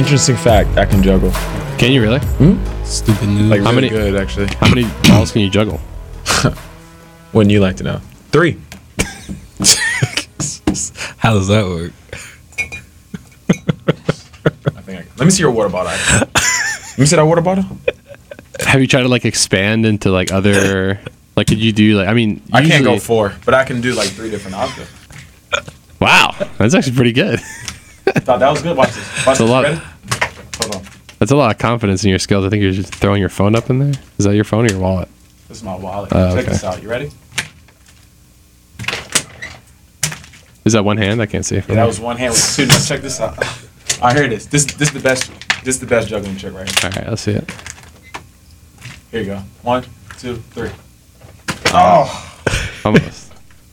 Interesting fact: I can juggle. Can you really? Hmm? Stupid news. Like How really many- good, actually. How many balls can you juggle? Wouldn't you like to know? Three. How does that work? I think. I, let me see your water bottle. Let me see that water bottle. Have you tried to like expand into like other? Like, could you do like? I mean, I can't go usually- four, but I can do like three different objects. Wow, that's actually pretty good. Thought that was good. Watch this. Watch a this. lot. Ready? That's a lot of confidence in your skills. I think you're just throwing your phone up in there. Is that your phone or your wallet? This is my wallet. Oh, Check okay. this out. You ready? Is that one hand? I can't see. Yeah, that was one hand with two. Now check this out. I hear this. This this is the best. This is the best juggling trick right here. All right, let's see it. Here you go. One, two, three. Oh, Almost.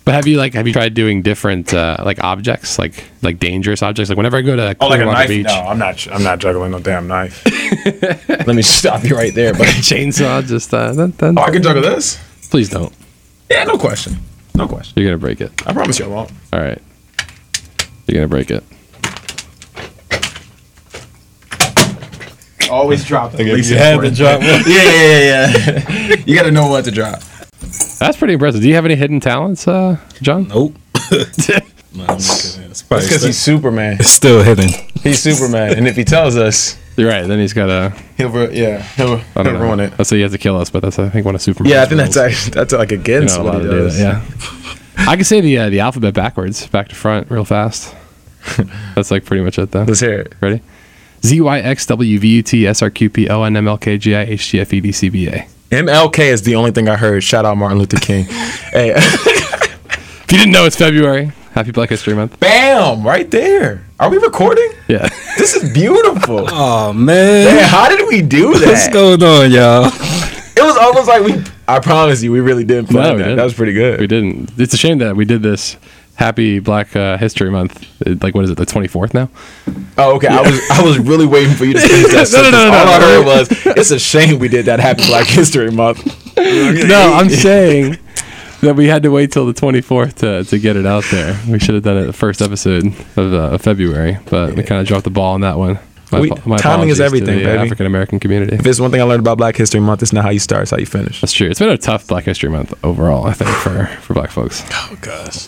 But have you like have you tried doing different uh, like objects like like dangerous objects like whenever I go to oh, like a knife? Beach, No, I'm not. I'm not juggling no damn knife. Let me stop you right there, buddy. chainsaw just uh, dun, dun, Oh, I can juggle this. please don't. Yeah, no question. No question. You're gonna break it. I promise you I won't. All right, you're gonna break it. Always drop the least you had to drop one. Yeah, yeah, yeah, yeah. you got to know what to drop. That's pretty impressive. Do you have any hidden talents, uh, John? Nope. no, I'm just kidding. It's probably That's because he's Superman. it's still hidden. He's Superman, and if he tells us, You're right. Then he's gotta. he'll ru- yeah, he'll, I he'll don't know. ruin it. Let's say he has to kill us, but that's I think one of Superman's. Yeah, I think that's actually, that's like You're against not what he to does. that. Yeah. I can say the uh, the alphabet backwards, back to front, real fast. that's like pretty much it though. Let's hear it. Ready? Z Y X W V U T S R Q P O N M L K G I H G F E D C B A. MLK is the only thing I heard. Shout out Martin Luther King. hey, If you didn't know, it's February. Happy Black History Month. bam, right there. Are we recording? Yeah. This is beautiful. Oh man. Man, how did we do that? What's going on, y'all? It was almost like we. I promise you, we really didn't plan No, that. didn't. That was pretty good. we didn't. It's a shame that we did this Happy Black uh, History Month. uh, Like, what is it, the 24th now? Oh, okay. I was I was really waiting for you to finish that. No, no, no, no, All no. I heard was, "It's a shame we did that Happy Black History Month." No, I'm saying that we had to wait till the 24th to, to get it out there. We should have done it the first episode of, uh, of February, but we kind of dropped the ball on that one. We- timing is everything, baby. African American community. If there's one thing I learned about Black History Month, it's not how you start, it's how you finish. That's true. It's been a tough Black History Month overall, I think, for, for black folks. Oh gosh.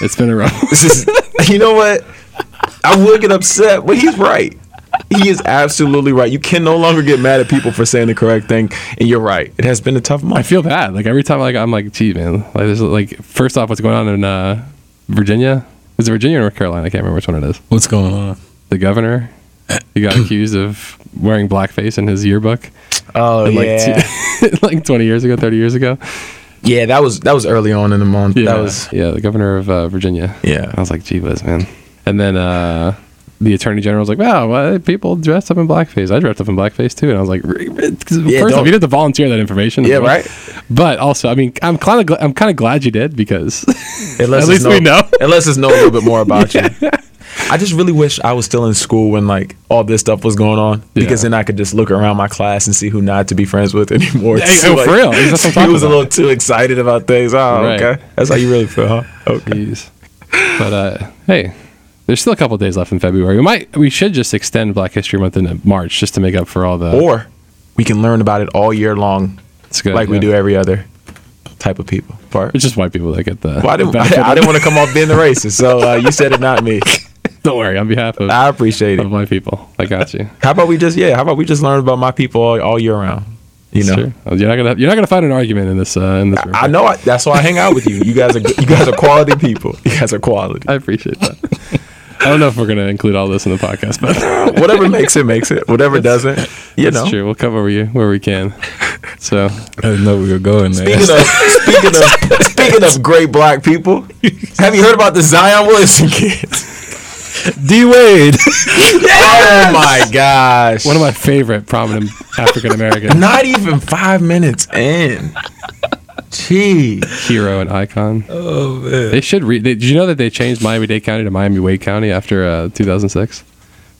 It's been a rough. This is, you know what? I would get upset, but he's right. He is absolutely right. You can no longer get mad at people for saying the correct thing, and you're right. It has been a tough month. I feel bad. Like every time, like I'm like, gee, man. Like there's like first off, what's going on in uh, Virginia? Is it Virginia or North Carolina? I can't remember which one it is. What's going on? The governor, he got accused of wearing blackface in his yearbook. Oh like yeah, two- like 20 years ago, 30 years ago. Yeah. That was that was early on in the month. Yeah, That was yeah, the governor of uh, Virginia. Yeah. I was like, gee whiz, man. And then uh, the attorney general was like, wow, well, people dressed up in blackface. I dressed up in blackface too. And I was like, "Re- re-" 'cause Yeah, first off, you didn't have to volunteer that information. yeah, well. right. But also, I mean, I'm kind of gl- I'm kind of glad you did because At least we know. It lets us know a little bit more about you. I just really wish I was still in school when like all this stuff was going on because Yeah. then I could just look around my class and see who not to be friends with anymore. Hey, So, oh, for real. He was a little too excited about things. Oh, Right. okay. That's how you really feel, huh? Okay. Jeez. But uh, hey, there's still a couple days left in February. We might, we should just extend Black History Month into March just to make up for all the. Or we can learn about it all year long, It's good, like we do every other type of people. Part. It's just white people that get the. Well, I didn't. I, didn't want to come off being the racist, so uh, you said it, not me. Don't worry, on behalf of, I appreciate it. of it. white people, I got you. How about we just yeah? How about we just learn about my people all, all year round? You know. true. You're not gonna you're not gonna find an argument in this uh, in this room. I know. I, that's why I hang out with you. You guys are you guys are quality people. You guys are quality. I appreciate that. I don't know if we're gonna include all this in the podcast, but Whatever makes it makes it. Whatever doesn't, you it's know. true. We'll cover you where we can. So I didn't know we were going there. Speaking of speaking of speaking of great black people, have you heard about the Zion Williamson kids? D Wade. Oh my gosh! one of my favorite prominent African American Not even five minutes in. Gee. hero and icon. oh man. They should read. Did you know that they changed Miami Dade County to Miami Wade County after uh, 2006?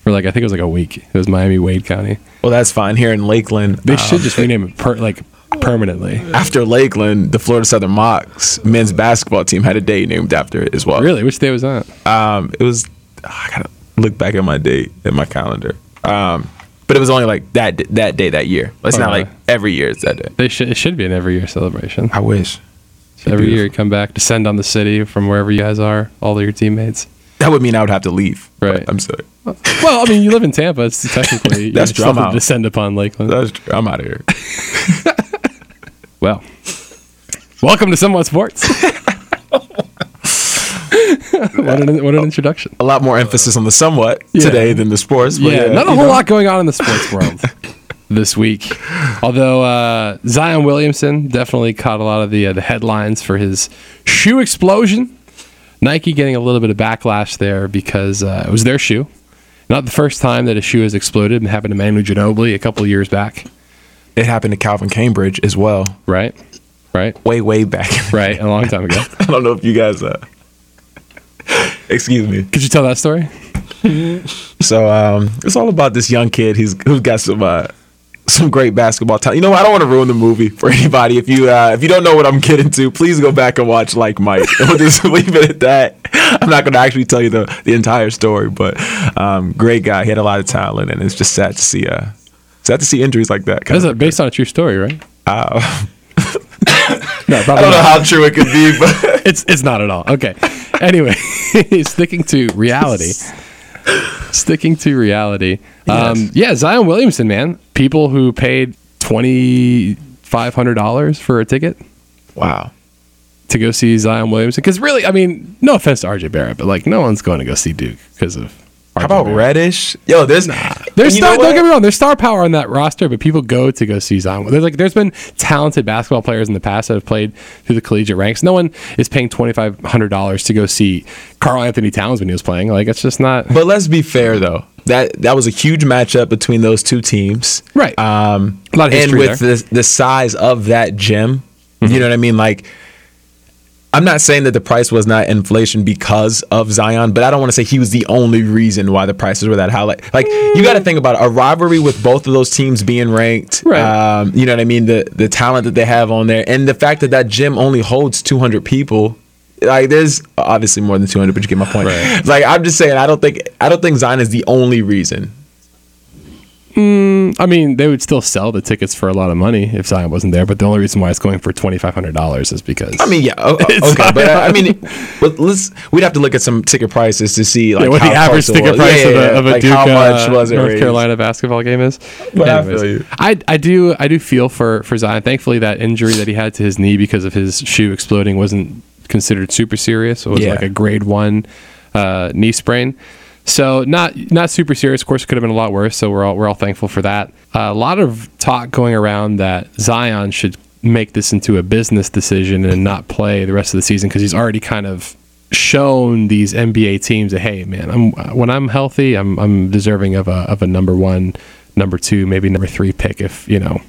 For like I think it was like a week. It was Miami Wade County. Well, that's fine. Here in Lakeland, They um, should just rename it per, like permanently. after Lakeland, the Florida Southern Mocs men's basketball team had a day named after it as well. Really? Which day was that? Um, it was. I gotta look back at my date at my calendar. Um, but it was only like that that day that year. It's not like every year it's that day. They should. It should be an every year celebration. I wish. Every year you come back, descend on the city from wherever you guys are, all of your teammates. That would mean I would have to leave. Right. I'm sorry. Well, I mean, you live in Tampa. It's technically That's you true. I'm out. descend upon Lakeland. That's true. I'm out of here. Well, welcome to Somewhat Sports. what, an, what an introduction. A lot more emphasis on the somewhat Yeah. today than the sports. But Yeah, not a whole know. lot going on in the sports world this week. Although uh, Zion Williamson definitely caught a lot of the uh, the headlines for his shoe explosion. Nike getting a little bit of backlash there because uh, it was their shoe. Not the first time that a shoe has exploded. It happened to Manu Ginobili a couple of years back. It happened to Calvin Cambridge as well. Right, right, Way, way back. right. A long time ago. I don't know if you guys. Uh, excuse me. Could you tell that story? So um, it's all about this young kid who's who's got some uh, some great basketball talent. You know. I don't want to ruin the movie for anybody. If you uh, if you don't know what I'm getting to, please go back and watch Like Mike. We'll just leave it at that. I'm not going to actually tell you the the entire story, but um, great guy. He had a lot of talent, and it's just sad to see uh, sad to see injuries like that. That's a, based on a true story, right? Uh, No, I don't know not. how true it could be, but It's it's not at all. Okay. Anyway, sticking to reality. Sticking to reality. Um, yeah, Zion Williamson, man. People who paid twenty five hundred dollars for a ticket wow. to go see Zion Williamson. Because really, I mean, no offense to RJ Barrett, but like, no one's going to go see Duke because of. RJ How about Barrett. Reddish? Yo, there's not There's and star, don't get me wrong. There's star power on that roster, but people go to go see Zion. There's like there's been talented basketball players in the past that have played through the collegiate ranks. No one is paying twenty five hundred dollars to go see Karl-Anthony Towns when he was playing. Like it's just not But let's be fair though. That that was a huge matchup between those two teams. Right. Um A lot of history and history with the the size of that gym, you know what I mean? Like I'm not saying that the price was not inflation because of Zion, but I don't want to say he was the only reason why the prices were that high. Like, like you got to think about it, a rivalry with both of those teams being ranked. Right. Um, you know what I mean? The the talent that they have on there, and the fact that that gym only holds 200 people. Like, there's obviously more than 200, but you get my point. Right. Like, I'm just saying, I don't think I don't think Zion is the only reason. I mean, they would still sell the tickets for a lot of money if Zion wasn't there. But the only reason why it's going for twenty five hundred dollars is because I mean, yeah, o- o- It's okay, but uh, I mean, but let's we'd have to look at some ticket prices to see like yeah, what how the average ticket was. price Yeah, of a, of a like Duke, how much uh, was it? North raised? Carolina basketball game is. But I feel you. I, I do I do feel for for Zion. Thankfully, that injury that he had to his knee because of his shoe exploding wasn't considered super serious. It was Yeah. like a grade one uh, knee sprain. So not not super serious. Of course, it could have been a lot worse. So we're all we're all thankful for that. Uh, a lot of talk going around that Zion should make this into a business decision and not play the rest of the season because he's already kind of shown these NBA teams that hey man, I'm when I'm healthy, I'm I'm deserving of a of a number one, number two, maybe number three pick if you know.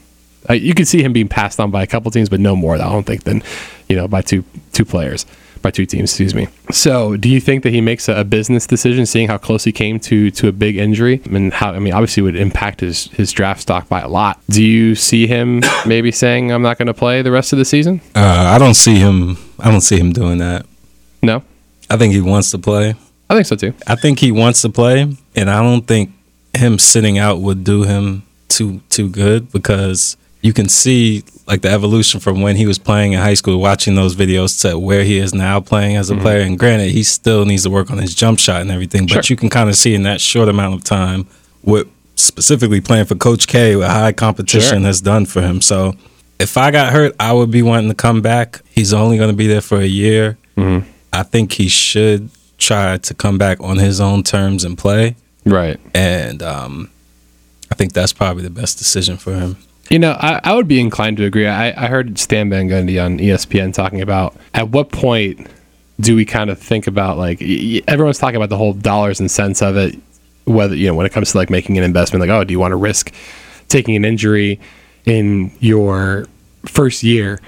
Uh, you could see him being passed on by a couple teams, but no more. I don't think than you know by two two players, by two teams. Excuse me. So, do you think that he makes a, a business decision, seeing how close he came to to a big injury, and how I mean, obviously, would impact his his draft stock by a lot? Do you see him maybe saying, "I'm not going to play the rest of the season"? Uh, I don't see him. I don't see him doing that. No, I think he wants to play. I think so too. I think he wants to play, and I don't think him sitting out would do him too too good because you can see like the evolution from when he was playing in high school, watching those videos to where he is now playing as a player. And granted, he still needs to work on his jump shot and everything, but you can kind of see in that short amount of time what specifically playing for Coach K, what high competition Sure. has done for him. So if I got hurt, I would be wanting to come back. He's only going to be there for a year. I think he should try to come back on his own terms and play. Right. And um, I think that's probably the best decision for him. You know, I, I would be inclined to agree. I, I heard Stan Van Gundy on ESPN talking about at what point do we kind of think about like everyone's talking about the whole dollars and cents of it, whether you know when it comes to like making an investment, like oh, do you want to risk taking an injury in your first year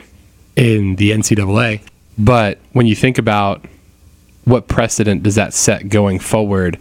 in the NCAA? But when you think about what precedent does that set going forward?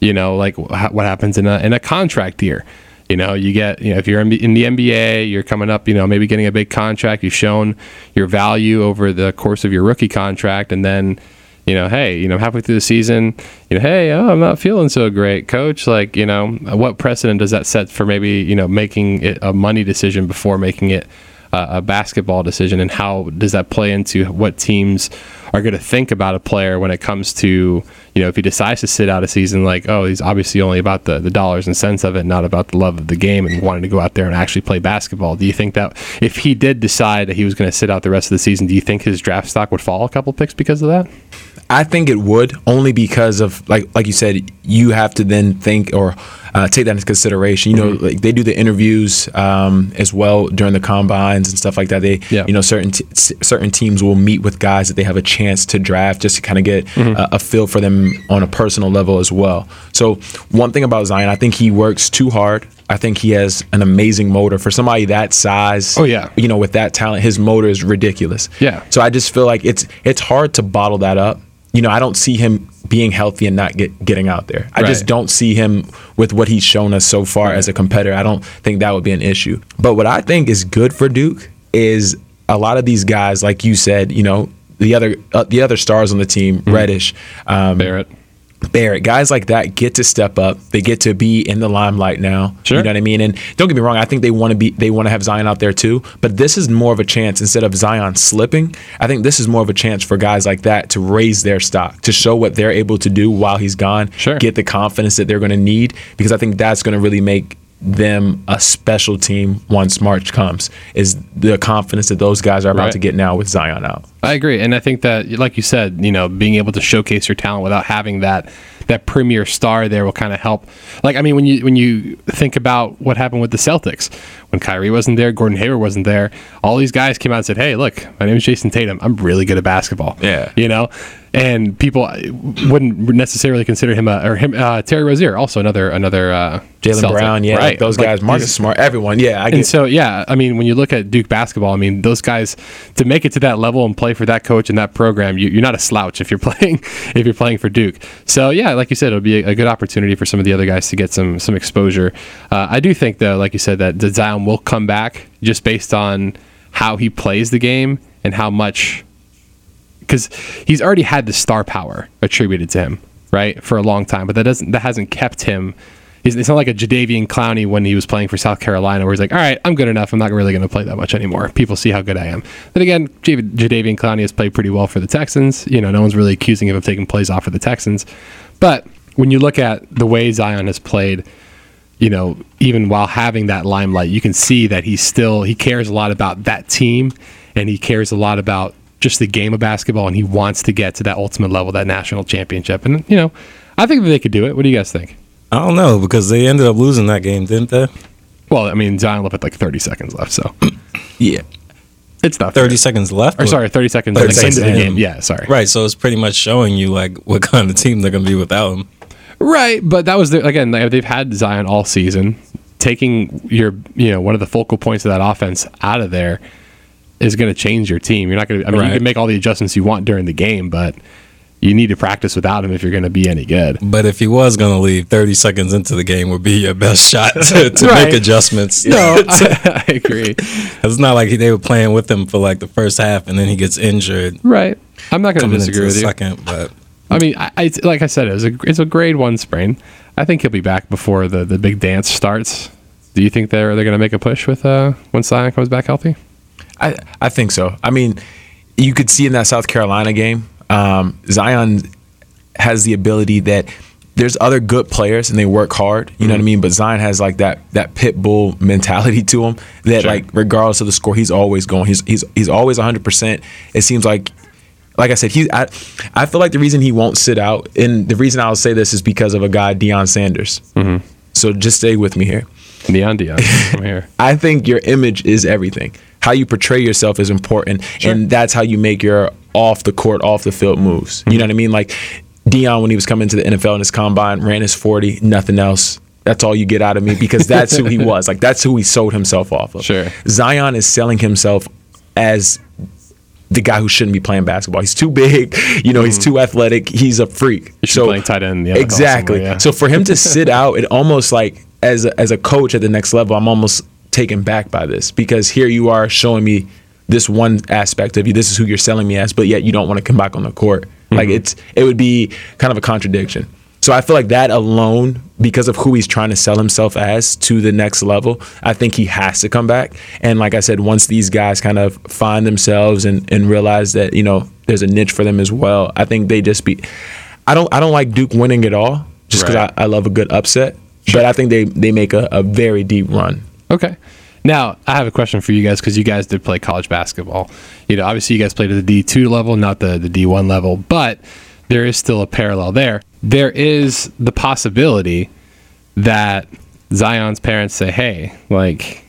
You know, like wh- what happens in a in a contract year. You know, you get you know if you're in the NBA, you're coming up. You know, maybe getting a big contract. You've shown your value over the course of your rookie contract, and then You know, hey, you know, halfway through the season, you know, hey, oh, I'm not feeling so great, coach. Like, you know, what precedent does that set for maybe, you know, making it a money decision before making it uh, a basketball decision? And how does that play into what teams are going to think about a player when it comes to, you know, if he decides to sit out a season, like, oh, he's obviously only about the, the dollars and cents of it, not about the love of the game and wanting to go out there and actually play basketball. Do you think that if he did decide that he was going to sit out the rest of the season, do you think his draft stock would fall a couple picks because of that? I think it would only because of like like you said, you have to then think or uh, take that into consideration. You know, Mm-hmm. like they do the interviews um, as well during the combines and stuff like that. They, Yeah. you know, certain t- certain teams will meet with guys that they have a chance to draft just to kind of get Mm-hmm. uh, a feel for them on a personal level as well. So one thing about Zion, I think he works too hard. I think he has an amazing motor for somebody that size. Oh, yeah. you know, with that talent, his motor is ridiculous. Yeah. So I just feel like it's it's hard to bottle that up. You know, I don't see him being healthy and not get getting out there. I just don't see him with what he's shown us so far as a competitor. I don't think that would be an issue. But what I think is good for Duke is a lot of these guys, like you said, you know, the other uh, the other stars on the team, Reddish, um, Barrett. Barrett, guys like that get to step up. They get to be in the limelight now. Sure. You know what I mean? And don't get me wrong, I think they want to be they want to have Zion out there too. But this is more of a chance instead of Zion slipping. I think this is more of a chance for guys like that to raise their stock, to show what they're able to do while he's gone. Sure. Get the confidence that they're going to need because I think that's going to really make them a special team once March comes. Is the confidence that those guys are about Right. to get now with Zion out. I agree, and I think that, like you said, you know, being able to showcase your talent without having that that premier star there will kind of help. Like, I mean, when you when you think about what happened with the Celtics, when Kyrie wasn't there, Gordon Hayward wasn't there, all these guys came out and said, "Hey, look, my name is Jayson Tatum. I'm really good at basketball." Yeah. you know, and people wouldn't necessarily consider him a, or him uh, Terry Rozier, also another another uh, Jaylen Brown, yeah, like those Like, guys, Marcus Smart, everyone, yeah. I and so, yeah, I mean, when you look at Duke basketball, I mean, those guys to make it to that level and play for that coach and that program, you, you're not a slouch if you're playing if you're playing for Duke. So, yeah, like you said, it'll be a, a good opportunity for some of the other guys to get some some exposure. Uh, I do think, though, like you said, that that Zion will come back just based on how he plays the game and how much because he's already had the star power attributed to him, right, for a long time. But that doesn't that hasn't kept him. It's not like a Jadeveon Clowney when he was playing for South Carolina, where he's like, "All right, I'm good enough. I'm not really going to play that much anymore. People see how good I am." Then again, Jadeveon Clowney has played pretty well for the Texans. You know, no one's really accusing him of taking plays off for the Texans. But when you look at the way Zion has played, you know, even while having that limelight, you can see that he still he cares a lot about that team, and he cares a lot about just the game of basketball, and he wants to get to that ultimate level, that national championship. And you know, I think that they could do it. What do you guys think? I don't know because they ended up losing that game, didn't they? Well, I mean, Zion left with like 30 seconds left, so yeah. it's not Thirty seconds left. Or sorry, 30 seconds 30 like, seconds into the game. Yeah, sorry. Right, so it's pretty much showing you like what kind of team they're gonna be without him. Right, but that was the, again they- they've had Zion all season. Taking your you know one of the focal points of that offense out of there is going to change your team. You're not going to. I mean, you can make all the adjustments you want during the game, but you need to practice without him if you're going to be any good. But if he was gonna leave, thirty seconds into the game would be your best shot to, to Right. make adjustments. No, I, I agree. it's not like they were playing with him for like the first half and then he gets injured. Right, I'm not going to disagree with you. second, but I mean, I, I, like I said, it was a it's a grade one sprain. I think he'll be back before the, the big dance starts. Do you think they're they're going to make a push with uh when Zion comes back healthy? I, I think so. I mean, you could see in that South Carolina game, um, Zion has the ability that there's other good players and they work hard. You know what I mean? But Zion has like that that pit bull mentality to him that Sure. like regardless of the score, he's always going. He's he's he's always 100. percent It seems like. Like I said, he. I, I feel like the reason he won't sit out, and the reason I'll say this is because of a guy, Deion Sanders. Mm-hmm. So just stay with me here. Neon Deion, I'm here. I think your image is everything. How you portray yourself is important, and that's how you make your off the court, off the field moves. You know mm-hmm. what I mean? Like Deion, when he was coming to the NFL in his combine, ran his forty, nothing else. That's all you get out of me because that's who he was. Like that's who he sold himself off of. Sure. Zion is selling himself as the guy who shouldn't be playing basketball. He's too big, you know. He's mm-hmm. too athletic. He's a freak. Be playing tight end in the NFL exactly. yeah. So for him to sit out, it almost like as a, as a coach at the next level, I'm almost taken back by this because here you are showing me this one aspect of you. This is who you're selling me as, but yet you don't want to come back on the court Like mm-hmm. it's it would be kind of a contradiction. So I feel like that alone, because of who he's trying to sell himself as to the next level, I think he has to come back. And like I said, once these guys kind of find themselves and, and realize that, you know, there's a niche for them as well, I think they just be I don't I don't like Duke winning at all just because Right. I, I love a good upset. But I think they, they make a, a very deep run. Okay. Now, I have a question for you guys because you guys did play college basketball. You know, obviously, you guys played at the D2 level, not the, the D1 level, but there is still a parallel there. There is the possibility that Zion's parents say, hey, like,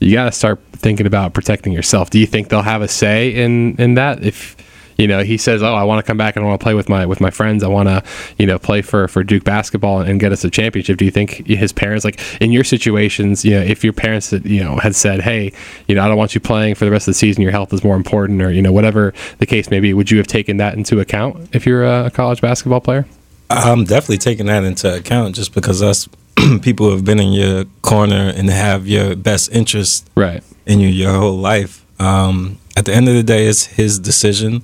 you got to start thinking about protecting yourself. Do you think they'll have a say in, in that? If, you know, he says, "Oh, I want to come back and I want to play with my with my friends. I want to, you know, play for for Duke basketball and get us a championship." Do you think his parents, like in your situations, you know, if your parents, you know, had said, "Hey, you know, I don't want you playing for the rest of the season. Your health is more important," or you know, whatever the case may be, would you have taken that into account if you're a college basketball player? I'm definitely taking that into account just because us people have been in your corner and have your best interest Right. in you your whole life. Um, at the end of the day, it's his decision.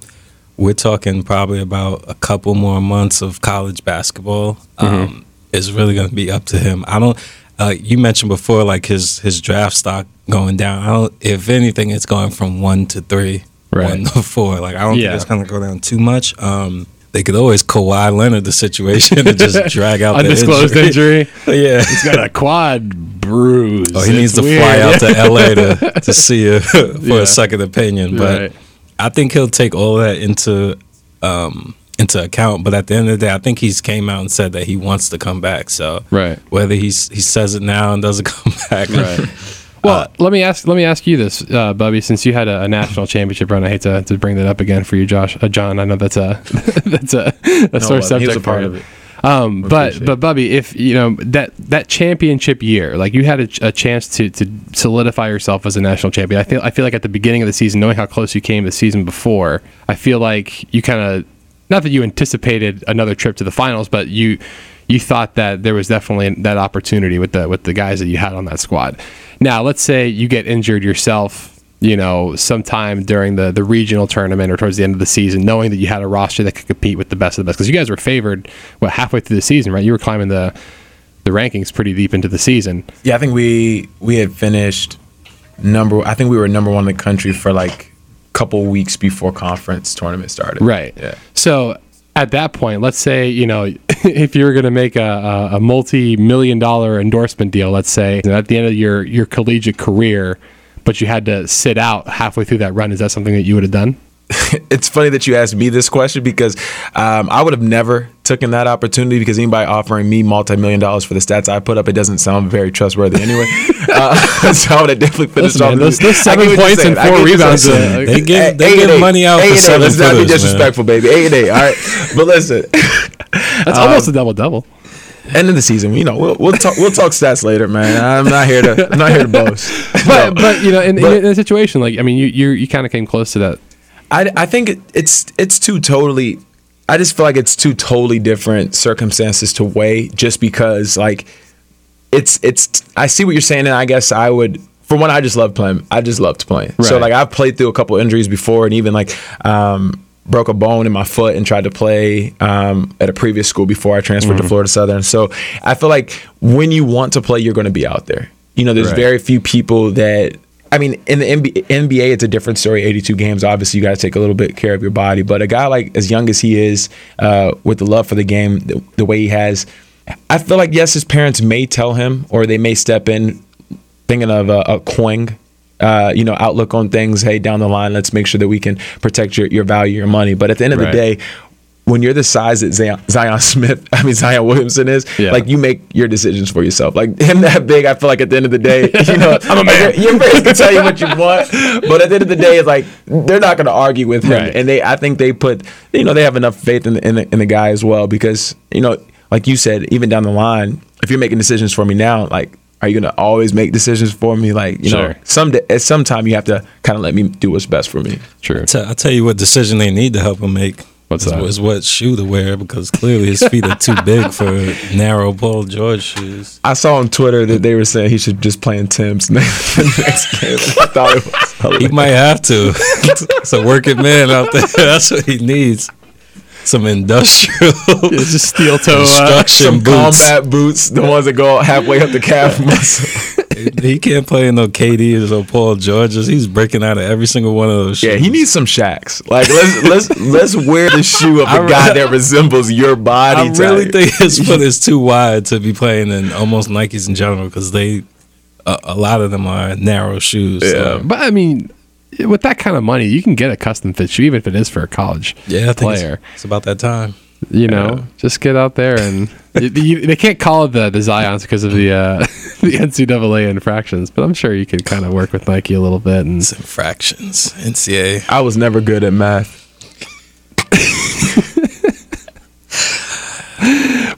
We're talking probably about a couple more months of college basketball. Um, It's really going to be up to him. I don't. Uh, you mentioned before, like his his draft stock going down. I don't. If anything, it's going from one to three, Right. one to four. Like I don't Yeah. think it's going to go down too much. Um, they could always Kawhi Leonard the situation and just drag out the Undisclosed injury. yeah. He's got a quad bruise. Oh, he needs to weird. fly out to LA to, to see you for Yeah. a second opinion. But Right. I think he'll take all that into um, into account. But at the end of the day, I think he's came out and said that he wants to come back. So Right. whether he's he says it now and doesn't come back, Right. Well, let me ask. Let me ask you this, uh, Bubby. Since you had a, a national championship run, I hate to, to bring that up again for you, Josh, uh, John. I know that's a that's a, a sore he was subject a part of you. it. Um, but but Bubby, if you know that that championship year, like you had a, a chance to to solidify yourself as a national champion. I feel I feel like at the beginning of the season, knowing how close you came the season before, I feel like you kind of not that you anticipated another trip to the finals, but you you thought that there was definitely that opportunity with the with the guys that you had on that squad. Now, let's say you get injured yourself, you know, sometime during the the regional tournament or towards the end of the season, knowing that you had a roster that could compete with the best of the best, because you guys were favored what halfway through the season, right? You were climbing the the rankings pretty deep into the season. Yeah, I think we we had finished number. I think we were number one in the country for like a couple weeks before conference tournament started. Right. Yeah. So at that point, let's say you know if you were going to make a, a, a multi-million dollar endorsement deal, let's say at the end of your your collegiate career, but you had to sit out halfway through that run, is that something that you would have done? It's funny that you asked me this question because um, I would have never taken that opportunity because anybody offering me multi-million dollars for the stats I put up, it doesn't sound very trustworthy anyway. uh, so I would have definitely finished Listen, off man, the- those- those seven get what you're points and four get what you're rebounds, uh, They give they give money out for seven Let's not be footers, man. disrespectful, baby. Eight and eight. All right, but listen. That's almost a double double. End of the season, you know, we'll we'll talk we'll talk stats later, man. I'm not here to I'm not here to boast. But No. but you know, in, But- in, a situation like I mean, you you you kind of came close to that. I, I think it's it's two totally. I just feel like it's two totally different circumstances to weigh. Just because like it's it's I see what you're saying, and I guess I would. For one, I just love playing. I just loved playing. So like I've played through a couple injuries before, and even like um, broke a bone in my foot and tried to play um, at a previous school before I transferred Mm-hmm. to Florida Southern. So I feel like when you want to play, you're going to be out there. You know, there's Right. very few people that. I mean, in the NBA, NBA, it's a different story. 82 games. Obviously, you got to take a little bit care of your body. But a guy like as young as he is, uh, with the love for the game, the, the way he has, I feel like yes, his parents may tell him, or they may step in, thinking of a, a coing, uh, you know, outlook on things. Hey, down the line, let's make sure that we can protect your, your value, your money. But at the end of Right. the day, when you're the size that Zion, Smith, I mean Zion Williamson is, Yeah. like you make your decisions for yourself. Like him that big, I feel like at the end of the day, you know, I'm a man. Your parents can tell you what you want, but at the end of the day, it's like they're not going to argue with him. Right. And they, I think they put, you know, they have enough faith in the, in the in the guy as well because you know, like you said, even down the line, if you're making decisions for me now, like. Are you gonna always make decisions for me? Like you know, Sure. some at some time you have to kind of let me do what's best for me. True. Tell- I'll tell you what decision they need to help him make. What's is, that? is what shoe to wear because clearly his feet are too big for narrow Paul George shoes. I saw on Twitter that they were saying he should just play in Tim's next, next game. I thought it was hilarious. He might have to. it's a working man out there. That's what he needs. Some industrial It's just steel toe. Uh, construction Some boots. combat boots, the ones that go halfway up the calf muscle. He can't play in no KD or Paul Georges. He's breaking out of every single one of those. Yeah, he needs some Shaqs. Like let's let's let's wear the shoe of a guy that resembles your body. I really think his foot is too wide to be playing in almost Nikes in general because they a, a lot of them are narrow shoes. so- Yeah. but I mean, with that kind of money, you can get a custom fit shoe, even if it is for a college yeah, player. It's, it's about that time. You know, just get out there and you, you- they can't call it the the Zions because of the uh, the NCAA infractions, but I'm sure you could kind of work with Nike a little bit and It's infractions. NCAA. I was never good at math.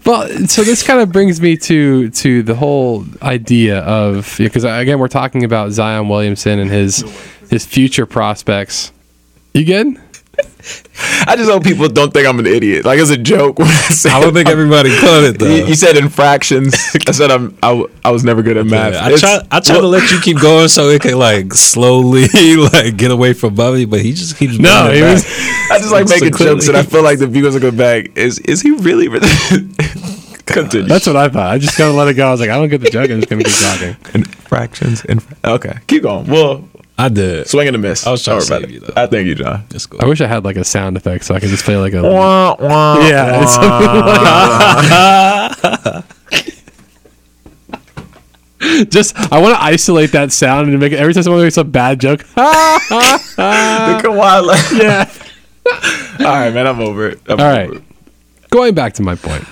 Well, so this kind of brings me to to the whole idea of because again we're talking about Zion Williamson and his his future prospects. You good? I just hope people don't think I'm an idiot. Like it's a joke. When I, say I don't think everybody caught it though. You, you said infractions. I said I'm. I, I was never good at math. I It's- try. I try to let you keep going so it can like slowly like get away from Bubby, but he just keeps. No, he was- I just like making clearly- jokes, and I feel like the viewers will go back. Is is he really? really? Continue. That's what I thought. I just gotta let it go. I was like, I don't get the joke. I'm just gonna keep talking. infractions. Infra- okay, keep going. Well, I did. swing and a miss. I was trying to Sorry save about you, though. I thank you, John. Let's go. I wish I had like a sound effect so I could just play like a Wah, wah, yeah. it's something like- just I want to isolate that sound and make it every time someone makes a bad joke. the Kawhi yeah. All right, man. I'm over it. I'm All over right. it. Going back to my point.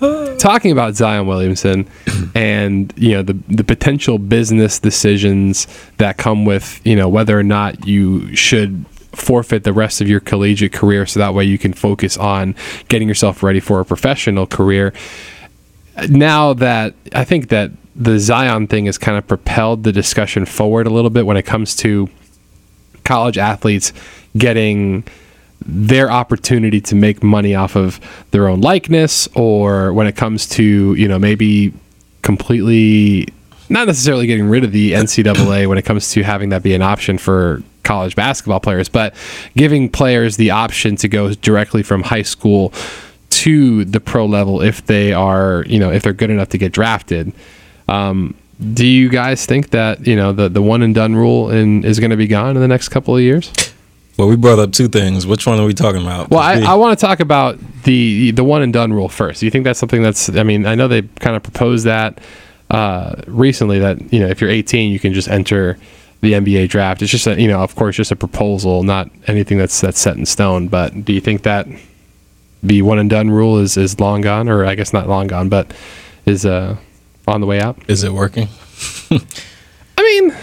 Talking about Zion Williamson and you know the the potential business decisions that come with you know whether or not you should forfeit the rest of your collegiate career so that way you can focus on getting yourself ready for a professional career. Now that I think that the Zion thing has kind of propelled the discussion forward a little bit when it comes to college athletes getting their opportunity to make money off of their own likeness or when it comes to you know maybe completely not necessarily getting rid of the NCAA when it comes to having that be an option for college basketball players but giving players the option to go directly from high school to the pro level if they are you know if they're good enough to get drafted. Um, do you guys think that you know the the one and done rule in, is going to be gone in the next couple of years Well, we brought up two things. Which one are we talking about? well, I, I want to talk about the the one and done rule first. Do you think that's something that's? I mean, I know they kind of proposed that uh, recently. That you know, if you're 18, you can just enter the NBA draft. It's just a you know, of course, just a proposal, not anything that's that's set in stone. But do you think that the one and done rule is is long gone, or I guess not long gone, but is uh, on the way out? is it working? I mean,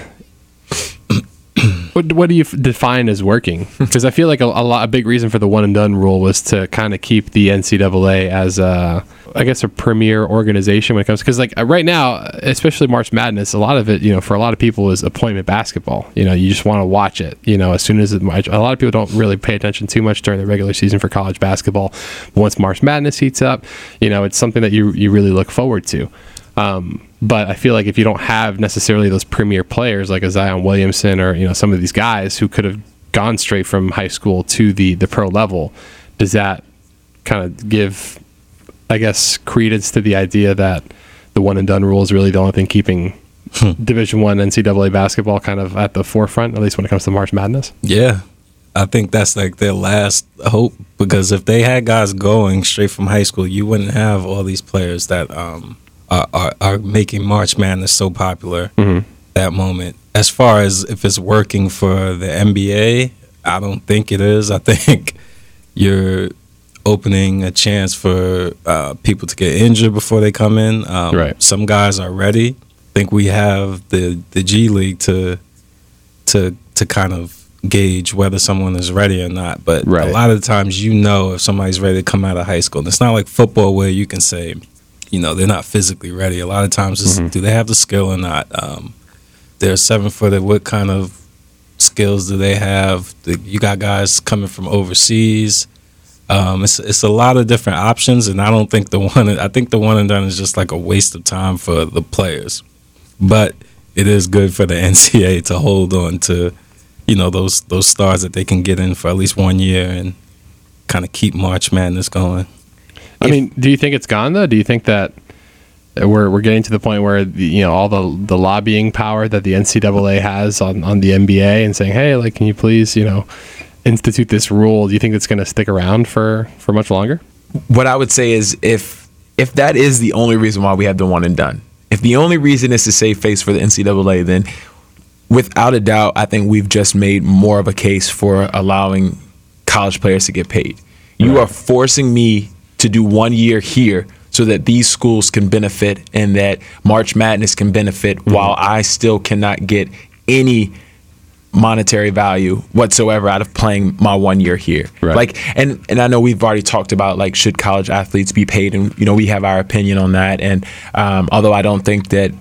what, what do you f- define as working? Because I feel like a, a lot, a big reason for the one and done rule was to kind of keep the NCAA as a, I guess, a premier organization when it comes. Because like uh, right now, especially March Madness, a lot of it, you know, for a lot of people is appointment basketball. You know, you just want to watch it. You know, as soon as it, a lot of people don't really pay attention too much during the regular season for college basketball. Once March Madness heats up, you know, it's something that you you really look forward to. Um, but I feel like if you don't have necessarily those premier players like a Zion Williamson or you know some of these guys who could have gone straight from high school to the the pro level, does that kind of give, I guess, credence to the idea that the one and done rule is really the only thing keeping Division One NCAA basketball kind of at the forefront, at least when it comes to March Madness? Yeah. I think that's like their last hope because if they had guys going straight from high school, you wouldn't have all these players that um, are, are, are making March Madness so popular that moment. As far as if it's working for the NBA, I don't think it is. I think you're opening a chance for uh, people to get injured before they come in. Um, Right. Some guys are ready. I think we have the, the G League to to to kind of gauge whether someone is ready or not. But Right. a lot of the times, you know if somebody's ready to come out of high school. And it's not like football where you can say, you know, they're not physically ready. A lot of times, it's, do they have the skill or not? Um, they're seven footed. What kind of skills do they have? The, you got guys coming from overseas. Um, it's it's a lot of different options, and I don't think the one. I think the one and done is just like a waste of time for the players. But it is good for the NCAA to hold on to, you know, those those stars that they can get in for at least one year and kind of keep March Madness going. I mean, do you think it's gone though? Do you think that we're we're getting to the point where the, you know all the the lobbying power that the NCAA has on on the NBA and saying, hey, like, can you please, you know, institute this rule? Do you think it's going to stick around for for much longer? What I would say is if if that is the only reason why we have the one and done, if the only reason is to save face for the NCAA, then without a doubt, I think we've just made more of a case for allowing college players to get paid. You are forcing me to do one year here so that these schools can benefit and that March Madness can benefit Mm-hmm. while I still cannot get any monetary value whatsoever out of playing my one year here. Right. Like and and I know we've already talked about like should college athletes be paid and you know we have our opinion on that and um, although I don't think that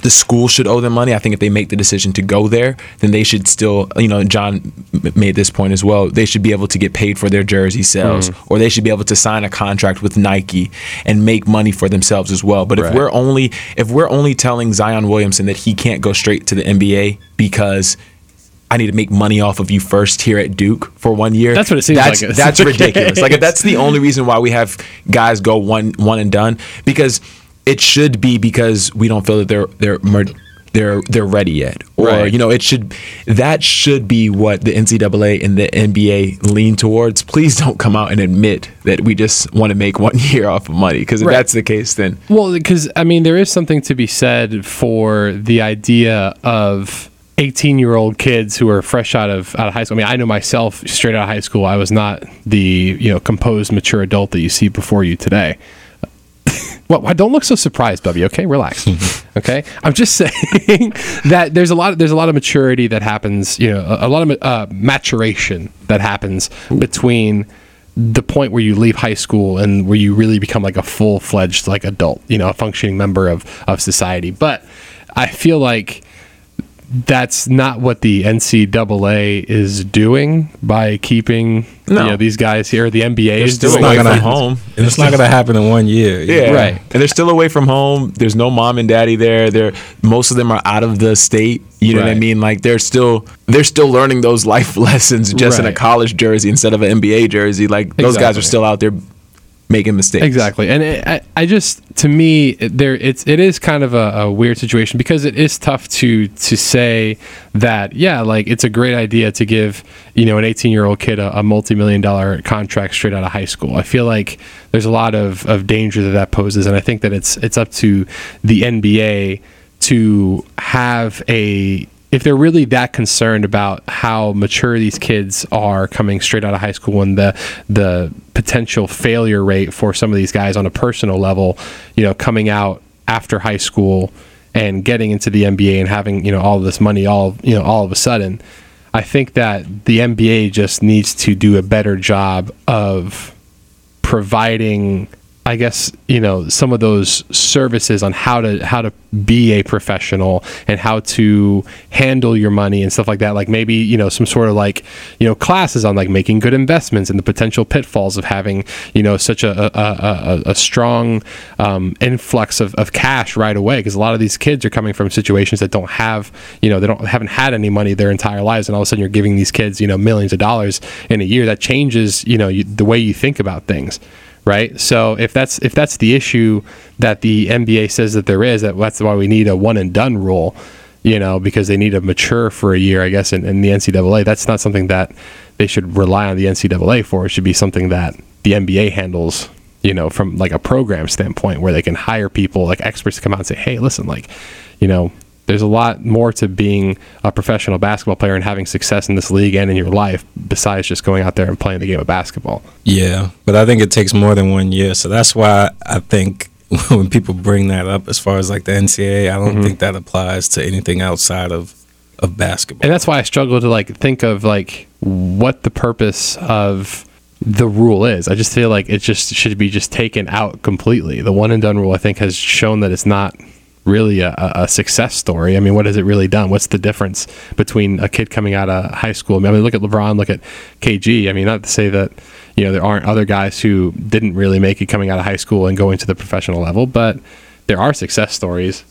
the school should owe them money. I think if they make the decision to go there, then they should still, you know, John made this point as well. They should be able to get paid for their jersey sales, mm. or they should be able to sign a contract with Nike and make money for themselves as well. But Right. if we're only if we're only telling Zion Williamson that he can't go straight to the NBA because I need to make money off of you first here at Duke for one year. That's what it seems that's, like That's ridiculous. Like if that's the only reason why we have guys go one one and done because it should be because we don't feel that they're they're they're they're ready yet or Right. you know it should that should be what the NCAA and the NBA lean towards please don't come out and admit that we just want to make one year off of money because if Right. that's the case then Well, because I mean, there is something to be said for the idea of 18 year old kids who are fresh out of out of high school. I mean, I know myself straight out of high school. I was not the you know composed, mature adult that you see before you today. Well, why- don't look so surprised, Bubby. Okay, relax. okay, I'm just saying that there's a lot. There's a lot of maturity that happens. You know, a, a lot of uh, maturation that happens between the point where you leave high school and where you really become like a full fledged like adult. You know, a functioning member of of society. But I feel like that's not what the NCAA is doing by keeping No. you know these guys here. The NBA is still doing away it. from home. And it's not going to happen in one year. Yeah, Right. And they're still away from home. There's no mom and daddy there. They're most of them are out of the state. You know what I mean? Like they're still they're still learning those life lessons just in a college jersey instead of an NBA jersey. Like those guys are still out there making mistakes. Exactly, and it, I, I just to me it, there it's it is kind of a, a weird situation because it is tough to to say that yeah like it's a great idea to give you know an 18 year old kid a, a multi million dollar contract straight out of high school. I feel like there's a lot of, of danger that that poses, and I think that it's it's up to the NBA to have a if they're really that concerned about how mature these kids are coming straight out of high school and the the potential failure rate for some of these guys on a personal level, you know, coming out after high school and getting into the NBA and having, you know, all this money all, you know, all of a sudden, I think that the NBA just needs to do a better job of providing I guess you know some of those services on how to how to be a professional and how to handle your money and stuff like that. Like maybe you know some sort of like you know classes on like making good investments and the potential pitfalls of having you know such a a, a, a, strong um, influx of, of cash right away. Because a lot of these kids are coming from situations that don't have you know they don't haven't had any money their entire lives. And all of a sudden you're giving these kids you know millions of dollars in a year. That changes you know you, the way you think about things right? So if that's if that's the issue that the NBA says that there is, that that's why we need a one and done rule, you know, because they need to mature for a year, I guess, in, in the NCAA. That's not something that they should rely on the NCAA for. It should be something that the NBA handles, you know, from like a program standpoint, where they can hire people like experts to come out and say, hey, listen, like, you know. There's a lot more to being a professional basketball player and having success in this league and in your life besides just going out there and playing the game of basketball. Yeah, but I think it takes more than one year. So that's why I think when people bring that up, as far as like the NCAA, I don't mm-hmm. think that applies to anything outside of of basketball. and that's why I struggle to like think of like what the purpose of the rule is. I just feel like it just should be just taken out completely. The one and done rule, I think, has shown that it's not really a, a success story. I mean, what has it really done? What's the difference between a kid coming out of high school? I mean, look at LeBron, look at KG. I mean, not to say that you know there aren't other guys who didn't really make it coming out of high school and going to the professional level, but there are success stories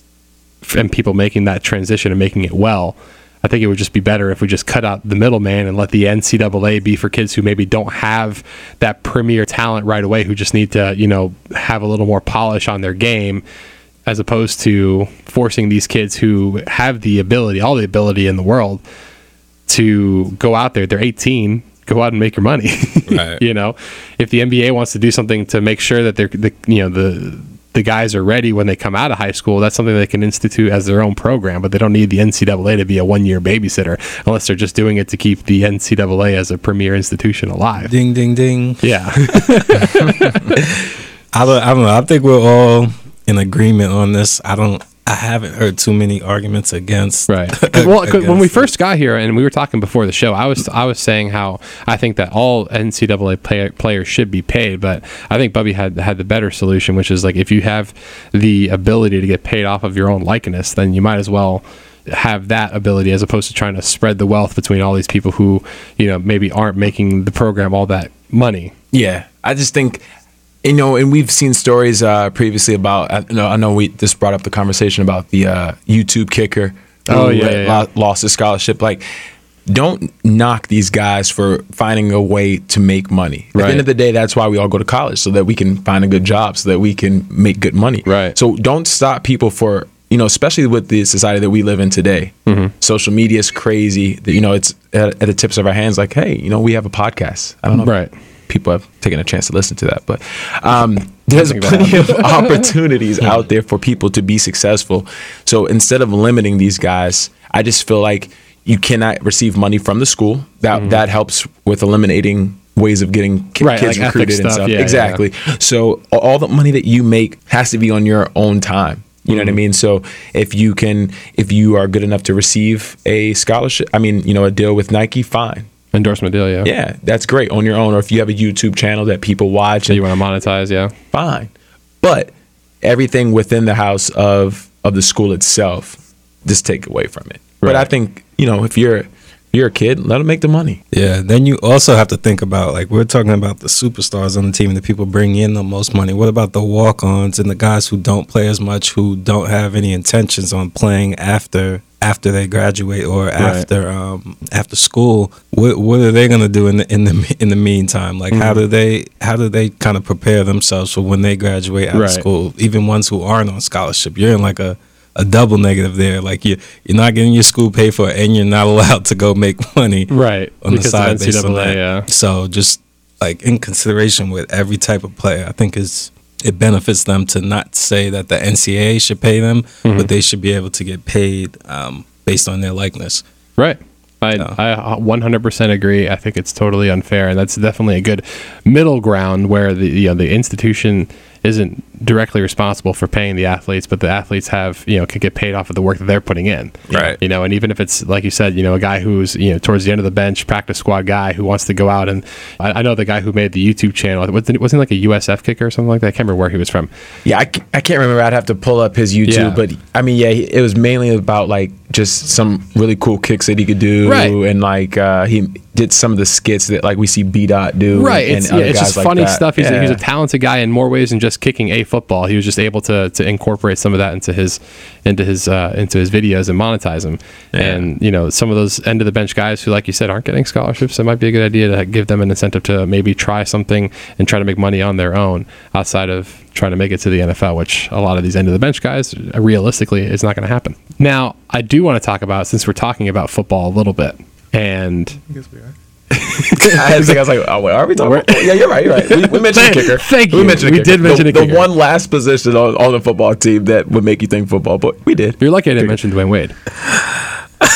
and people making that transition and making it well. I think it would just be better if we just cut out the middleman and let the NCAA be for kids who maybe don't have that premier talent right away, who just need to, you know, have a little more polish on their game, as opposed to forcing these kids who have the ability, all the ability in the world, to go out there. They're 18. Go out and make your money. Right. you know, if the NBA wants to do something to make sure that they're, the, you know, the the guys are ready when they come out of high school, that's something they can institute as their own program. But they don't need the NCAA to be a one year babysitter unless they're just doing it to keep the NCAA as a premier institution alive. Ding ding ding. Yeah. I don't, I don't know. I think we're all in agreement on this. I don't. I haven't heard too many arguments against. Right. 'Cause, well, 'cause when we first got here, and we were talking before the show, I was I was saying how I think that all NCAA play, players should be paid, but I think Bubby had had the better solution, which is like if you have the ability to get paid off of your own likeness, then you might as well have that ability as opposed to trying to spread the wealth between all these people who you know maybe aren't making the program all that money. Yeah, I just think, you know, and we've seen stories uh, previously about. I know, I know we just brought up the conversation about the uh, YouTube kicker. who Oh, yeah, yeah, yeah. lost his scholarship. Like, don't knock these guys for finding a way to make money. Right. At the end of the day, that's why we all go to college so that we can find a good job, so that we can make good money. Right. So don't stop people for you know, especially with the society that we live in today. Mm-hmm. Social media is crazy. You know, it's at, at the tips of our hands. Like, hey, you know, we have a podcast. I don't know. if Right. People have taken a chance to listen to that, but um, there's plenty of opportunities out there for people to be successful. So instead of limiting these guys, I just feel like you cannot receive money from the school. That that helps with eliminating ways of getting ki- Mm-hmm. Right, kids like recruited and stuff. stuff. Yeah, yeah, exactly. So all the money that you make has to be on your own time. You know what I Mm-hmm. mean? So if you can, if you are good enough to receive a scholarship, I mean, you know, a deal with Nike, fine. Endorsement deal, yeah. Yeah, that's great on your own. Or if you have a YouTube channel that people watch, and you want to monetize, yeah. fine. But everything within the house of of the school itself, just take away from it. But I think you know if you're you're a kid, let them make the money. Yeah, then you also have to think about like we're talking about the superstars on the team, and the people bringing in the most money. What about the walk-ons and the guys who don't play as much, who don't have any intentions on playing after after they graduate or after um, after school? What what are they gonna do in the in the in the meantime? Like how do they how do they kind of prepare themselves for when they graduate out Right. of school? Even ones who aren't on scholarship, you're in like a a double negative there. Like you you're not getting your school paid for, and you're not allowed to go make money Right. on the side of based on NCAA, that. yeah. So just like in consideration with every type of player, I think is it benefits them to not say that the NCAA should pay them, Mm-hmm. but they should be able to get paid um, based on their likeness. Right. I. I 100% agree. I think it's totally unfair, and that's definitely a good middle ground where the you know the institution isn't directly responsible for paying the athletes, but the athletes have you know can get paid off of the work that they're putting in. Right. You know, and even if it's like you said, you know, a guy who's you know towards the end of the bench, practice squad guy who wants to go out and I, I know the guy who made the YouTube channel wasn't wasn't like a USF kicker or something like that. I can't remember where he was from. Yeah, I, I can't remember. I'd have to pull up his YouTube, Yeah. but I mean, yeah, it was mainly about like just some really cool kicks that he could do, Right. and like uh, he did some of the skits that like we see B Dot do, Right. And, It's, and yeah, it's guys just like funny that. stuff. He's, a, he's a talented guy in more ways than just kicking a football. He was just able to to incorporate some of that into his into his uh, into his videos and monetize them. And you know, some of those end of the bench guys who, like you said, aren't getting scholarships. It might be a good idea to give them an incentive to maybe try something and try to make money on their own outside of trying to make it to the NFL, which a lot of these end of the bench guys, realistically, is not going to happen. Now, I do want to talk about since we're talking about football a little bit, and I was like, I was like, oh, wait, are we talking? About, yeah, you're right. You're right. We, we mentioned Thank- kicker. thank you. We mentioned the We kicker. did mention the, the the one last position on, on the football team that would make you think football, but we did. you're lucky I didn't mention Dwyane Wade.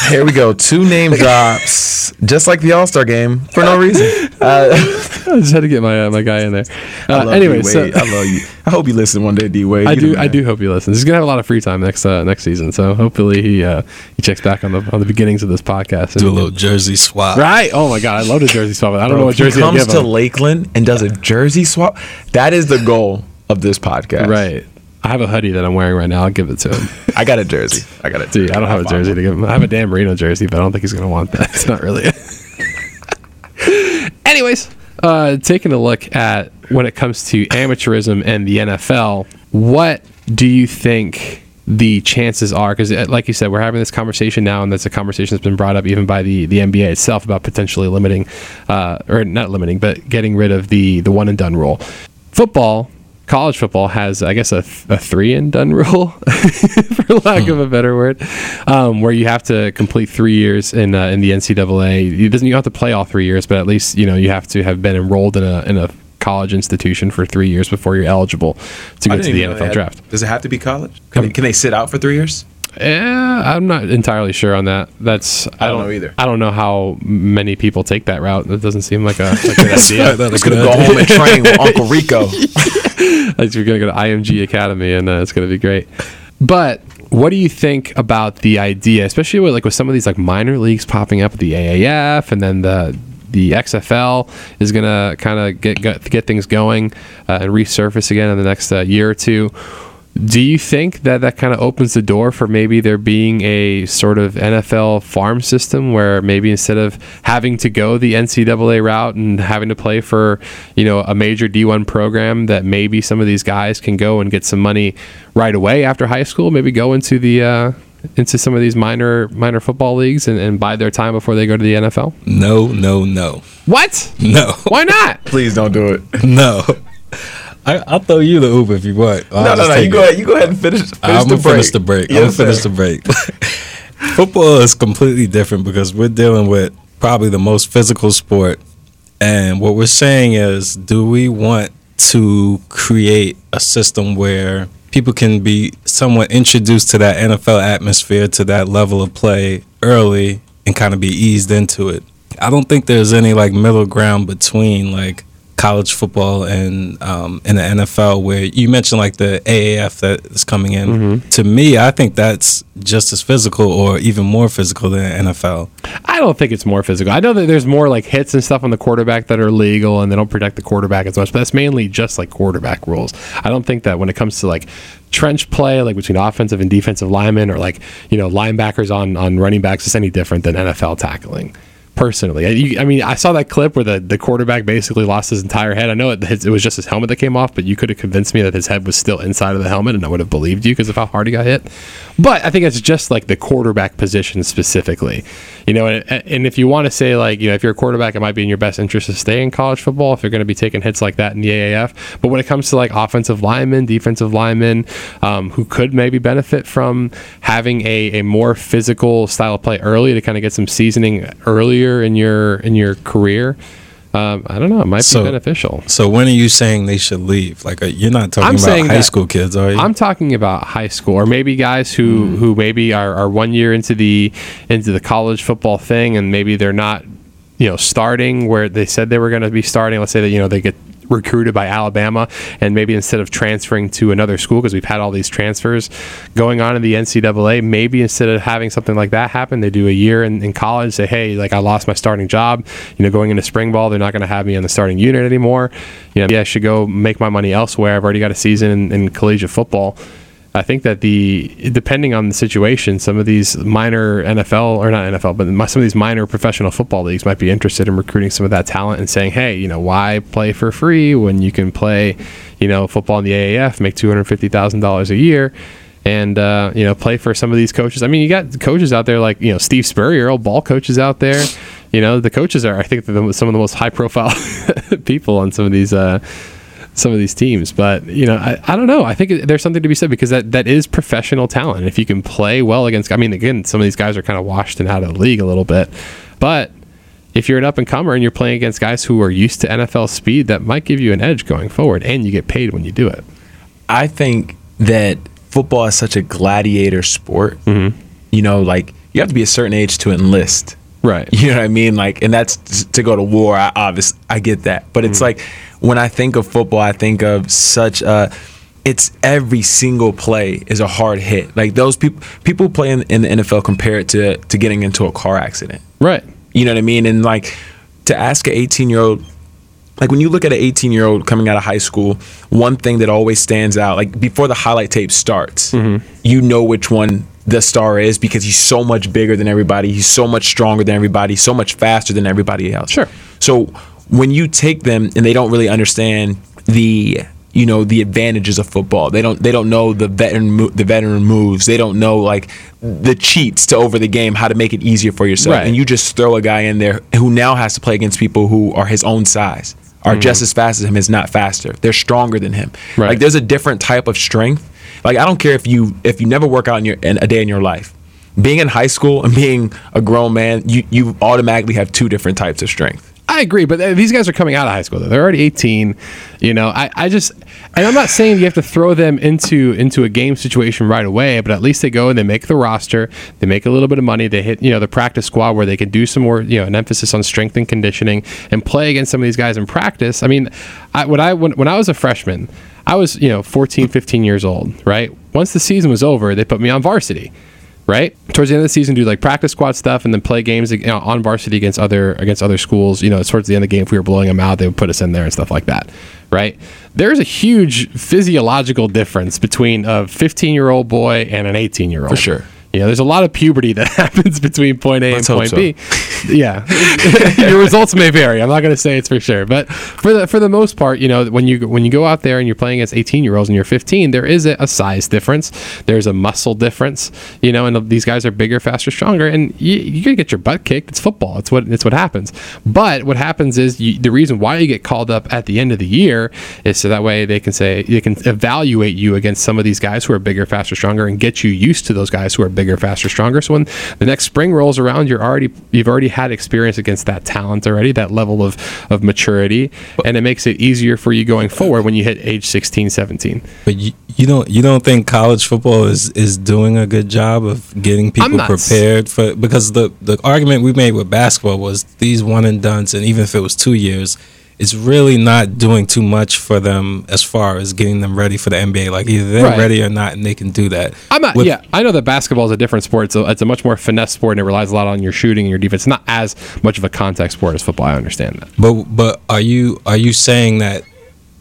Here we go. Two name drops, just like the All Star game, for no reason. Uh, I just had to get my uh, my guy in there. I Uh, anyway, so I love you. I hope you listen one day, D Wade. I You do I do hope he listens. He's gonna have a lot of free time next uh, next season, so hopefully he uh, he checks back on the on the beginnings of this podcast. Do a little jersey swap. right? Oh my god, I love the jersey swap. I don't Bro, know what if he jersey comes give to him. Lakeland and does a jersey swap. That is the goal of this podcast. Right. I have a hoodie that I'm wearing right now. I'll give it to him. I got a jersey. I got it. Dude, I don't have a jersey to give him. I have a Dan Marino jersey, but I don't think he's gonna want that. It's not really. Anyways, uh, taking a look at when it comes to amateurism and the NFL, what do you think the chances are because like you said we're having this conversation now and that's a conversation that's been brought up even by the the NBA itself about potentially limiting uh, or not limiting but getting rid of the the one and done rule football college football has I guess a, a three and done rule for lack of a better word um, where you have to complete three years in uh, in the NCAA it doesn't you don't have to play all three years but at least you know you have to have been enrolled in a in a college institution for three years before you're eligible to go to the NFL had- draft. Does it have to be college? Can, they, can they sit out for three years? Yeah, I'm not entirely sure on that. That's I, don't know either. I don't know how many people take that route. That doesn't seem like a, like a good idea. That's It's gonna go home and train with Uncle Rico. Like, you're gonna go to IMG Academy, and uh, it's gonna be great. But what do you think about the idea, especially with like with some of these like minor leagues popping up, the AAF, and then the the XFL is gonna kind of get, get get things going uh, and resurface again in the next uh, year or two. Do you think that that kind of opens the door for maybe there being a sort of NFL farm system where maybe instead of having to go the NCAA route and having to play for, you know, a major D1 program, that maybe some of these guys can go and get some money right away after high school, maybe go into the uh, into some of these minor minor football leagues and, and bide their time before they go to the NFL? No, no, no, What? no, Why not? Please don't do it. no. I, I'll throw you the Uber if you want. I'll No, no, no. You go it. ahead. You go ahead and finish. finish I'm gonna finish the break. I'm gonna finish the break. Football is completely different because we're dealing with probably the most physical sport, and what we're saying is, do we want to create a system where people can be somewhat introduced to that NFL atmosphere, to that level of play early, and kind of be eased into it? I don't think there's any like middle ground between like college football and um, in the NFL where you mentioned like the AAF that is coming in. To me, I think that's just as physical or even more physical than NFL. I don't think it's more physical. I know that there's more like hits and stuff on the quarterback that are legal and they don't protect the quarterback as much, but that's mainly just like quarterback rules. I don't think that when it comes to like trench play, like between offensive and defensive linemen or like, you know, linebackers on, on running backs, it's any different than NFL tackling. Personally, I, I mean, I saw that clip where the, the quarterback basically lost his entire head. I know it, it was just his helmet that came off, but you could have convinced me that his head was still inside of the helmet, and I would have believed you because of how hard he got hit. But I think it's just like the quarterback position specifically, you know. And, and if you want to say like, you know, if you're a quarterback, it might be in your best interest to stay in college football if you're going to be taking hits like that in the AAF. But when it comes to like offensive linemen, defensive linemen, um, who could maybe benefit from having a, a more physical style of play early to kind of get some seasoning earlier in your in your career. Um, I don't know. It might So- be beneficial. So when are you saying they should leave? Like uh, you're not talking I'm about high school kids, are you? I'm talking about high school, or maybe guys who Hmm. who maybe are, are one year into the into the college football thing, and maybe they're not, you know, starting where they said they were going to be starting. Let's say that you know they get recruited by Alabama, and maybe instead of transferring to another school, because we've had all these transfers going on in the NCAA, maybe instead of having something like that happen, they do a year in, in college. Say, hey, like I lost my starting job. You know, going into spring ball, they're not going to have me on the starting unit anymore. You know, yeah, I should go make my money elsewhere. I've already got a season in, in collegiate football. I think that the depending on the situation, some of these minor NFL or not NFL, but some of these minor professional football leagues might be interested in recruiting some of that talent and saying, hey, you know, why play for free when you can play, you know, football in the AAF, make two hundred fifty thousand dollars a year. And uh, you know, play for some of these coaches. I mean, you got coaches out there like you know Steve Spurrier, old ball coaches out there. You know, the coaches are I think some of the most high profile people on some of these uh, some of these teams. But you know, I, I don't know. I think there's something to be said because that, that is professional talent. If you can play well against, I mean, again, some of these guys are kind of washed and out of the league a little bit, but if you're an up and comer and you're playing against guys who are used to NFL speed, that might give you an edge going forward, and you get paid when you do it. I think that football is such a gladiator sport. Mm-hmm. You know, like you have to be a certain age to enlist. Right. You know what I mean? Like, and that's to go to war. I obviously I get that, but it's like when I think of football, I think of such a. It's every single play is a hard hit. Like those people, people play in, the NFL compare it to to getting into a car accident. Right. You know what I mean? And like to ask an 18 year old, like when you look at an 18 year old coming out of high school, one thing that always stands out, like before the highlight tape starts, mm-hmm. you know which one the star is because he's so much bigger than everybody. He's so much stronger than everybody, so much faster than everybody else. Sure. So when you take them and they don't really understand the you know the advantages of football. They don't they don't know the veteran the veteran moves. They don't know like the cheats to over the game, how to make it easier for yourself. Right. And you just throw a guy in there who now has to play against people who are his own size, are mm-hmm. just as fast as him, is not faster. They're stronger than him. Right. Like there's a different type of strength. Like I don't care if you if you never work out in your in a day in your life. Being in high school and being a grown man, you you automatically have two different types of strength. I agree, but uh, these guys are coming out of high school. They're already 18. You know, I, I just, and I'm not saying you have to throw them into into a game situation right away, but at least they go and they make the roster. They make a little bit of money. They hit, you know, the practice squad where they can do some more, you know, an emphasis on strength and conditioning and play against some of these guys in practice. I mean, I, when I when, when I was a freshman, I was you know 14, 15 years old, right? Once the season was over, they put me on varsity right? Towards the end of the season, do like practice squad stuff, and then play games you know, on varsity against other against other schools. You know, towards the end of the game, if we were blowing them out, they would put us in there and stuff like that, right? There's a huge physiological difference between a 15 year old boy and an 18 year old. For sure. You know, there's a lot of puberty that happens between point A Let's and point so. B. Yeah, your results may vary. I'm not going to say it's for sure, but for the for the most part, you know, when you when you go out there and you're playing against 18 year olds and you're 15, there is a, a size difference. There's a muscle difference. You know, and these guys are bigger, faster, stronger, and you, you're gonna get your butt kicked. It's football. It's what it's what happens. But what happens is you, the reason why you get called up at the end of the year is so that way they can say they can evaluate you against some of these guys who are bigger, faster, stronger, and get you used to those guys who are bigger, faster, stronger. So when the next spring rolls around, you're already you've already had experience against that talent already, that level of of maturity, and it makes it easier for you going forward when you hit age 16, 17. But you, you don't you don't think college football is is doing a good job of getting people prepared for because the the argument we made with basketball was these one and dones and even if it was two years, it's really not doing too much for them as far as getting them ready for the NBA. Like either they're Right. ready or not, and they can do that. I'm not. With- yeah, I know that basketball is a different sport. So it's a much more finesse sport, and it relies a lot on your shooting and your defense. It's not as much of a contact sport as football. I understand that. But but are you are you saying that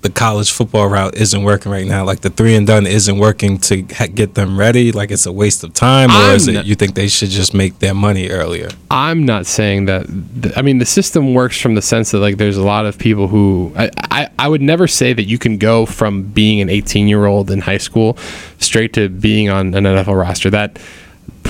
the college football route isn't working right now? Like the three and done isn't working to ha- get them ready? Like it's a waste of time, or I'm is it not- you think they should just make their money earlier? I'm not saying that. th- I mean, the system works from the sense that like there's a lot of people who I, I, I would never say that you can go from being an 18 year old in high school straight to being on an NFL roster. That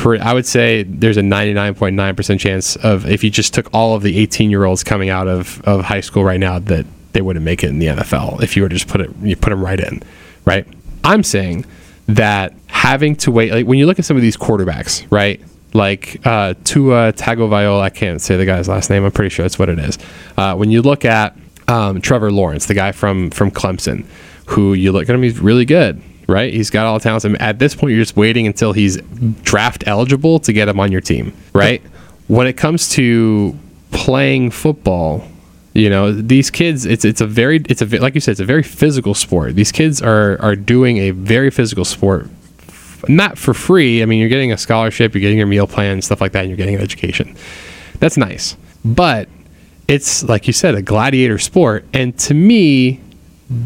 I would say there's a 99.9% chance of if you just took all of the 18 year olds coming out of, of high school right now that they wouldn't make it in the NFL if you were to just put it you put them right in, right? I'm saying that having to wait like when you look at some of these quarterbacks, right? Like uh, Tua Tagovailoa, I can't say the guy's last name. I'm pretty sure that's what it is. Uh, when you look at um, Trevor Lawrence, the guy from from Clemson, who you look at him, he's really good, right? He's got all the talents. And at this point, you're just waiting until he's draft eligible to get him on your team, right? When it comes to playing football, you know these kids it's it's a very it's a like you said it's a very physical sport. These kids are are doing a very physical sport not for free. I mean you're getting a scholarship you're getting your meal plan stuff like that and you're getting an education. That's nice. But it's like you said a gladiator sport. And to me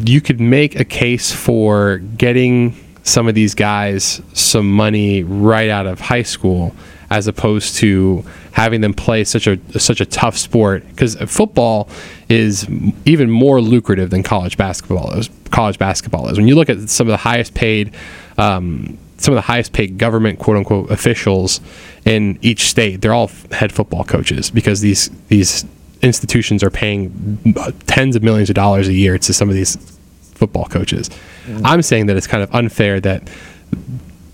you could make a case for getting some of these guys some money right out of high school as opposed to having them play such a such a tough sport. Because football is even more lucrative than college basketball is college basketball is. When you look at some of the highest paid um, some of the highest paid government quote unquote officials in each state they're all head football coaches because these these institutions are paying tens of millions of dollars a year to some of these football coaches. I'm saying that it's kind of unfair that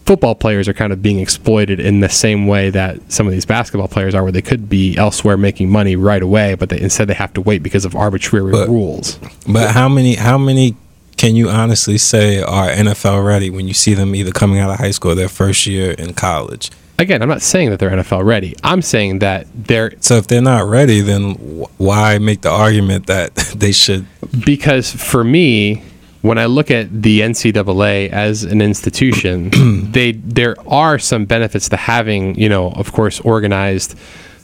football players are kind of being exploited in the same way that some of these basketball players are, where they could be elsewhere making money right away, but they, instead they have to wait because of arbitrary But- rules. But how many how many can you honestly say are NFL ready when you see them either coming out of high school or their first year in college? Again, I'm not saying that they're NFL ready. I'm saying that they're So if they're not ready, then why make the argument that they should? because for me, when I look at the NCAA as an institution, they there are some benefits to having, you know, of course, organized,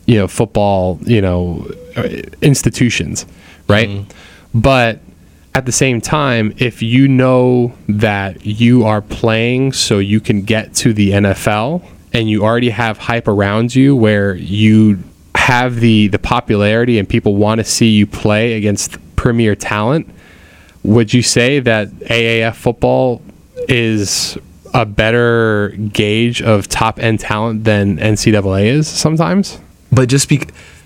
you know, football, you know, uh, institutions, right? But at the same time, if you know that you are playing so you can get to the NFL and you already have hype around you where you have the the popularity and people want to see you play against premier talent, would you say that AAF football is a better gauge of top end talent than NCAA is sometimes? But just be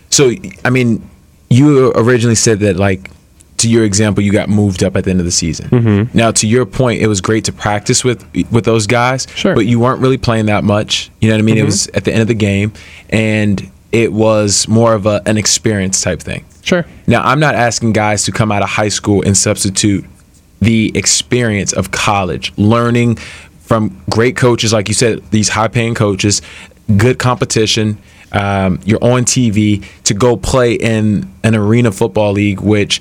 so I mean, you originally said that like to your example, you got moved up at the end of the season. Mm-hmm. Now, to your point, it was great to practice with with those guys, Sure. but you weren't really playing that much. You know what I mean? It was at the end of the game, and it was more of a, an experience type thing. Sure. Now, I'm not asking guys to come out of high school and substitute the experience of college, learning from great coaches, like you said, these high paying coaches, good competition. Um, you're on TV to go play in an arena football league, which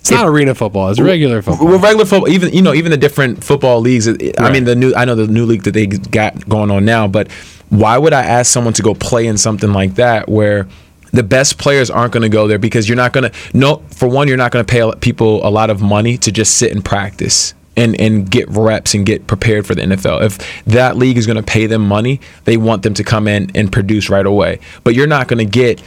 It's not arena football, it's regular football. well, regular football, even you know, even the different football leagues. it- I mean, the new I know the new league that they got going on now, but why would I ask someone to go play in something like that where the best players aren't going to go there because you're not going to no for one you're not going to pay people a lot of money to just sit and practice and and get reps and get prepared for the NFL. If that league is going to pay them money, they want them to come in and produce right away. But you're not going to get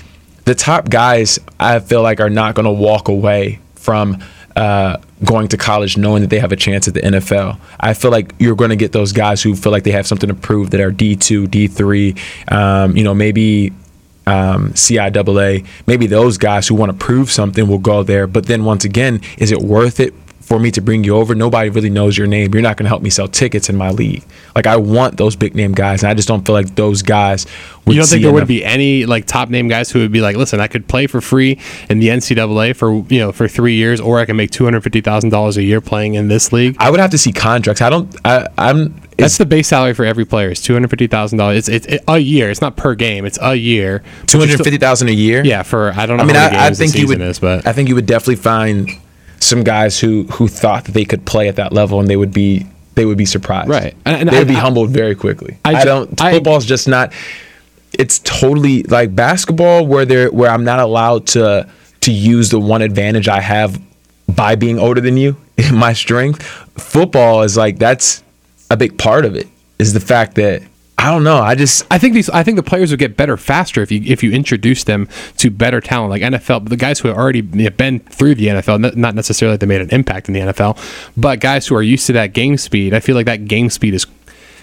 the top guys. I feel like are not going to walk away from uh, going to college knowing that they have a chance at the NFL. I feel like you're going to get those guys who feel like they have something to prove that are D2, D3, um, you know, maybe um, CIAA. Maybe those guys who want to prove something will go there. But then once again, is it worth it for me to bring you over? Nobody really knows your name. You're not going to help me sell tickets in my league. Like I want those big name guys, and I just don't feel like those guys. Would You don't think there would be any like top name guys who would be like, listen, I could play for free in the NCAA for you know for three years, or I can make two hundred fifty thousand dollars a year playing in this league. I would have to see contracts. I don't. I, I'm. That's the base salary for every player. It's two hundred fifty thousand dollars. It's it's a year. It's not per game. It's a year. Two hundred fifty thousand a year. Yeah, for I don't know I mean, how many I, I think you would. is, but I think you would definitely find some guys who who thought that they could play at that level, and they would be they would be surprised. Right. And- and they would I- be humbled very quickly. I I, don't. Football's just not. It's totally like basketball, where there where I'm not allowed to to use the one advantage I have by being older than you my strength. Football is like that's a big part of it. Is the fact that I don't know. I just I think these. I think the players would get better faster if you if you introduce them to better talent like NFL. The guys who have already been through the NFL, not necessarily that they made an impact in the NFL, but guys who are used to that game speed. I feel like that game speed is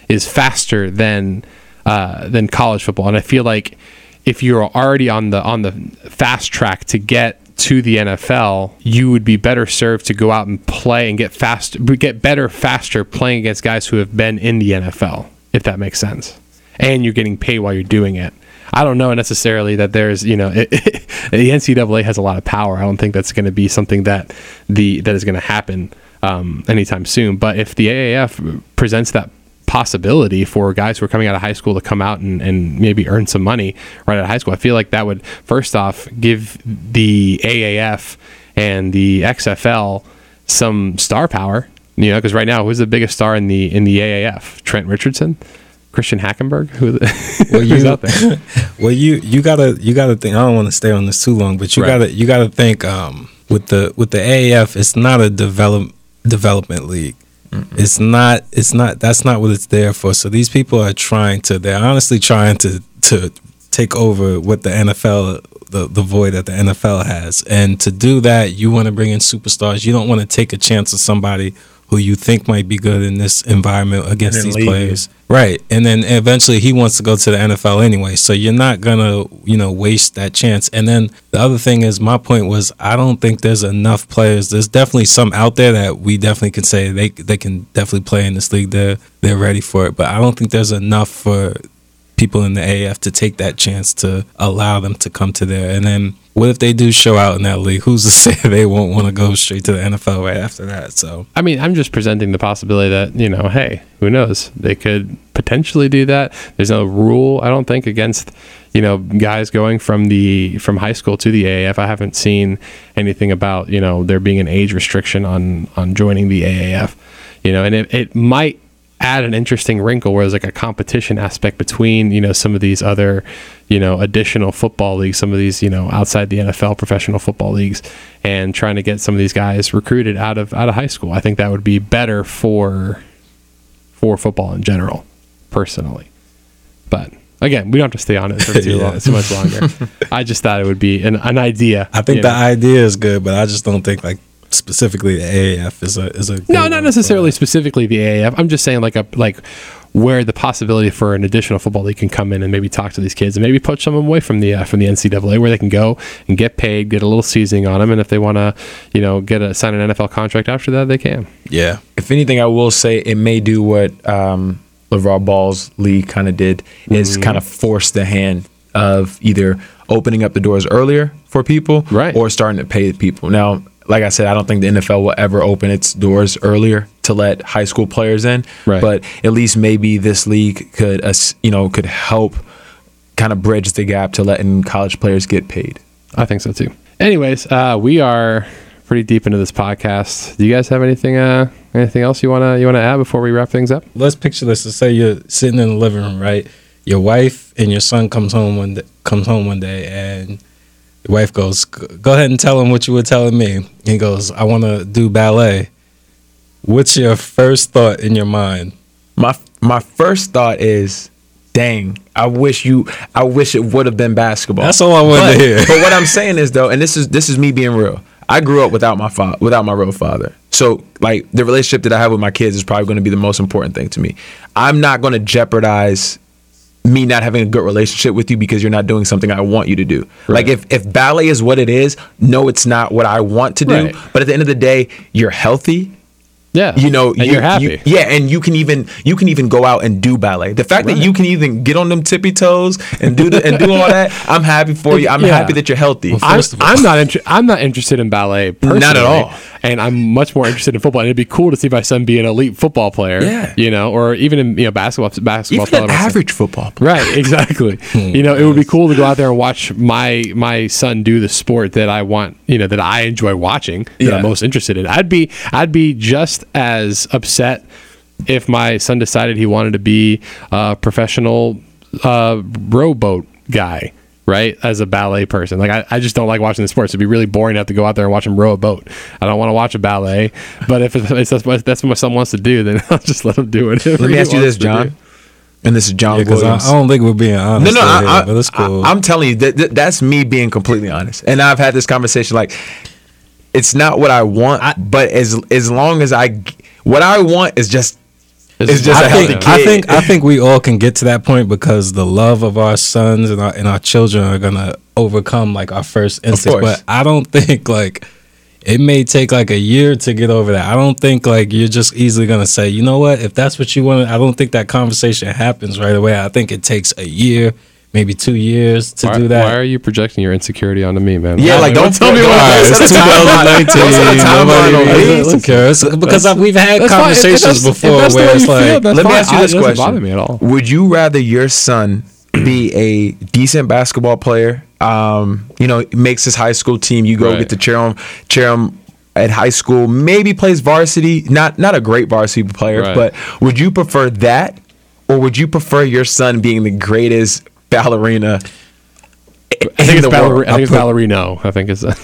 is faster than uh, than college football, and I feel like if you're already on the on the fast track to get to the NFL, you would be better served to go out and play and get fast, get better faster playing against guys who have been in the NFL, if that makes sense. And you're getting paid while you're doing it. I don't know necessarily that there's, you know, the NCAA has a lot of power. I don't think that's going to be something that the that is going to happen um, anytime soon. But if the AAF presents that possibility for guys who are coming out of high school to come out and, and maybe earn some money right out of high school. I feel like that would first off give the AAF and the XFL some star power. You know, because right now, who's the biggest star in the in the AAF? Trent Richardson, Christian Hackenberg. Who Well, who's you- out there? Well, you you gotta you gotta think. I don't want to stay on this too long, but you Right. gotta you gotta think. Um, with the with the AAF, it's not a develop development league. It's not. It's not. That's not what it's there for. So these people are trying to. They're honestly trying to to take over what the NFL the the void that the NFL has. And to do that, you want to bring in superstars. You don't want to take a chance of somebody who you think might be good in this environment against these leave players. Right. And then eventually he wants to go to the NFL anyway. So you're not going to, you know, waste that chance. And then the other thing is my point was I don't think there's enough players. There's definitely some out there that we definitely can say they they can definitely play in this league. They're they're ready for it. But I don't think there's enough for people in the AF to take that chance to allow them to come to there. And then what if they do show out in that league? Who's to say they won't want to go straight to the NFL right after that? So I mean, I'm just presenting the possibility that, you know, hey, who knows? They could potentially do that. There's no rule, I don't think, against, you know, guys going from the from high school to the AAF. I haven't seen anything about, you know, there being an age restriction on on joining the AAF. You know, and it, it might add an interesting wrinkle where there's like a competition aspect between you know some of these other you know additional football leagues some of these you know outside the NFL professional football leagues and trying to get some of these guys recruited out of out of high school I think that would be better for for football in general personally but again we don't have to stay on it for too Yeah. long too much longer I just thought it would be an, an idea I think the know. idea is good, but I just don't think like specifically the AAF is a is a No, not necessarily specifically the AAF. I'm just saying like a like where the possibility for an additional football league can come in and maybe talk to these kids and maybe push some of them away from the uh, from the NCAA where they can go and get paid, get a little seasoning on them, and if they want to, you know, get a sign an NFL contract after that, they can. Yeah, if anything, I will say it may do what um, LeVar Ball's league kind of did is Mm-hmm. kind of force the hand of either opening up the doors earlier for people Right. or starting to pay people. Now, like I said, I don't think the NFL will ever open its doors earlier to let high school players in. Right. But at least maybe this league could, uh, you know, could help kind of bridge the gap to letting college players get paid. I think so too. Anyways, uh, we are pretty deep into this podcast. Do you guys have anything uh, anything else you wanna you wanna add before we wrap things up? let's picture this. Let's say you're sitting in the living room, right? Your wife and your son comes home one day, comes home one day, and your wife goes, "Go ahead and tell him what you were telling me." He goes, "I want to do ballet." What's your first thought in your mind? my my first thought is dang i wish you i wish it would have been basketball That's all I wanted but, to hear. but what i'm saying is though and this is this is me being real i grew up without my father without my real father so like the relationship that i have with my kids is probably going to be the most important thing to me i'm not going to jeopardize me not having a good relationship with you because you're not doing something I want you to do. Like if if ballet is what it is, no, it's not what I want to do. Right. But at the end of the day, you're healthy Yeah, you know you, you're happy. you- yeah and you can even you can even go out and do ballet the fact that you can even get on them tippy toes and do the, and do all that i'm happy for you i'm Yeah. happy that you're healthy I'm, of all- I'm not inter- I'm not interested in ballet personally, Not at all. And I'm much more interested in football. And it'd be cool to see my son be an elite football player. Yeah. you know, or even in you know basketball basketball. even an player myself. average football player. Right, exactly. you know, it would be cool to go out there and watch my my son do the sport that I want, you know, that I enjoy watching, that Yeah. I'm most interested in. I'd be I'd be just as upset if my son decided he wanted to be a professional uh, rowboat guy. Right, as a ballet person, like I, I just don't like watching the sports. It'd be really boring to have to go out there and watch him row a boat. I don't want to watch a ballet, but if it's, if that's, what, that's what my son wants to do, then I'll just let them do it. let me ask you this john and this is john Because I, williams I don't think we're being honest. no, right I, here, but that's cool. I, am telling you that, that that's me being completely honest. And I've had this conversation like, it's not what I want, but as as long as I, what I want is just, it's just a I healthy think, kid. I think I think we all can get to that point because the love of our sons and our and our children are gonna overcome like our first instinct. But I don't think like it may take like a year to get over that. I don't think like you're just easily gonna say, you know what, if that's what you want. I don't think that conversation happens right away. I think it takes a year, maybe two years to why, do that. Why are you projecting your insecurity onto me, man? Yeah, like, don't tell me what- All right, it's 2019. Set a timeline Nobody me. is Because I- we've had That's fine. If- if conversations if before where it's you feel, like, that's Let me fine. ask you this it doesn't question: bother me at all. Would you rather your son be a decent basketball player? Um, you know, makes his high school team. You go Right. get to cheer him, cheer him at high school. Maybe plays varsity. Not not a great varsity player, Right. but would you prefer that, or would you prefer your son being the greatest ballerina? I think it's, the balleri- world? I think it's ballerino. I think it's. Uh,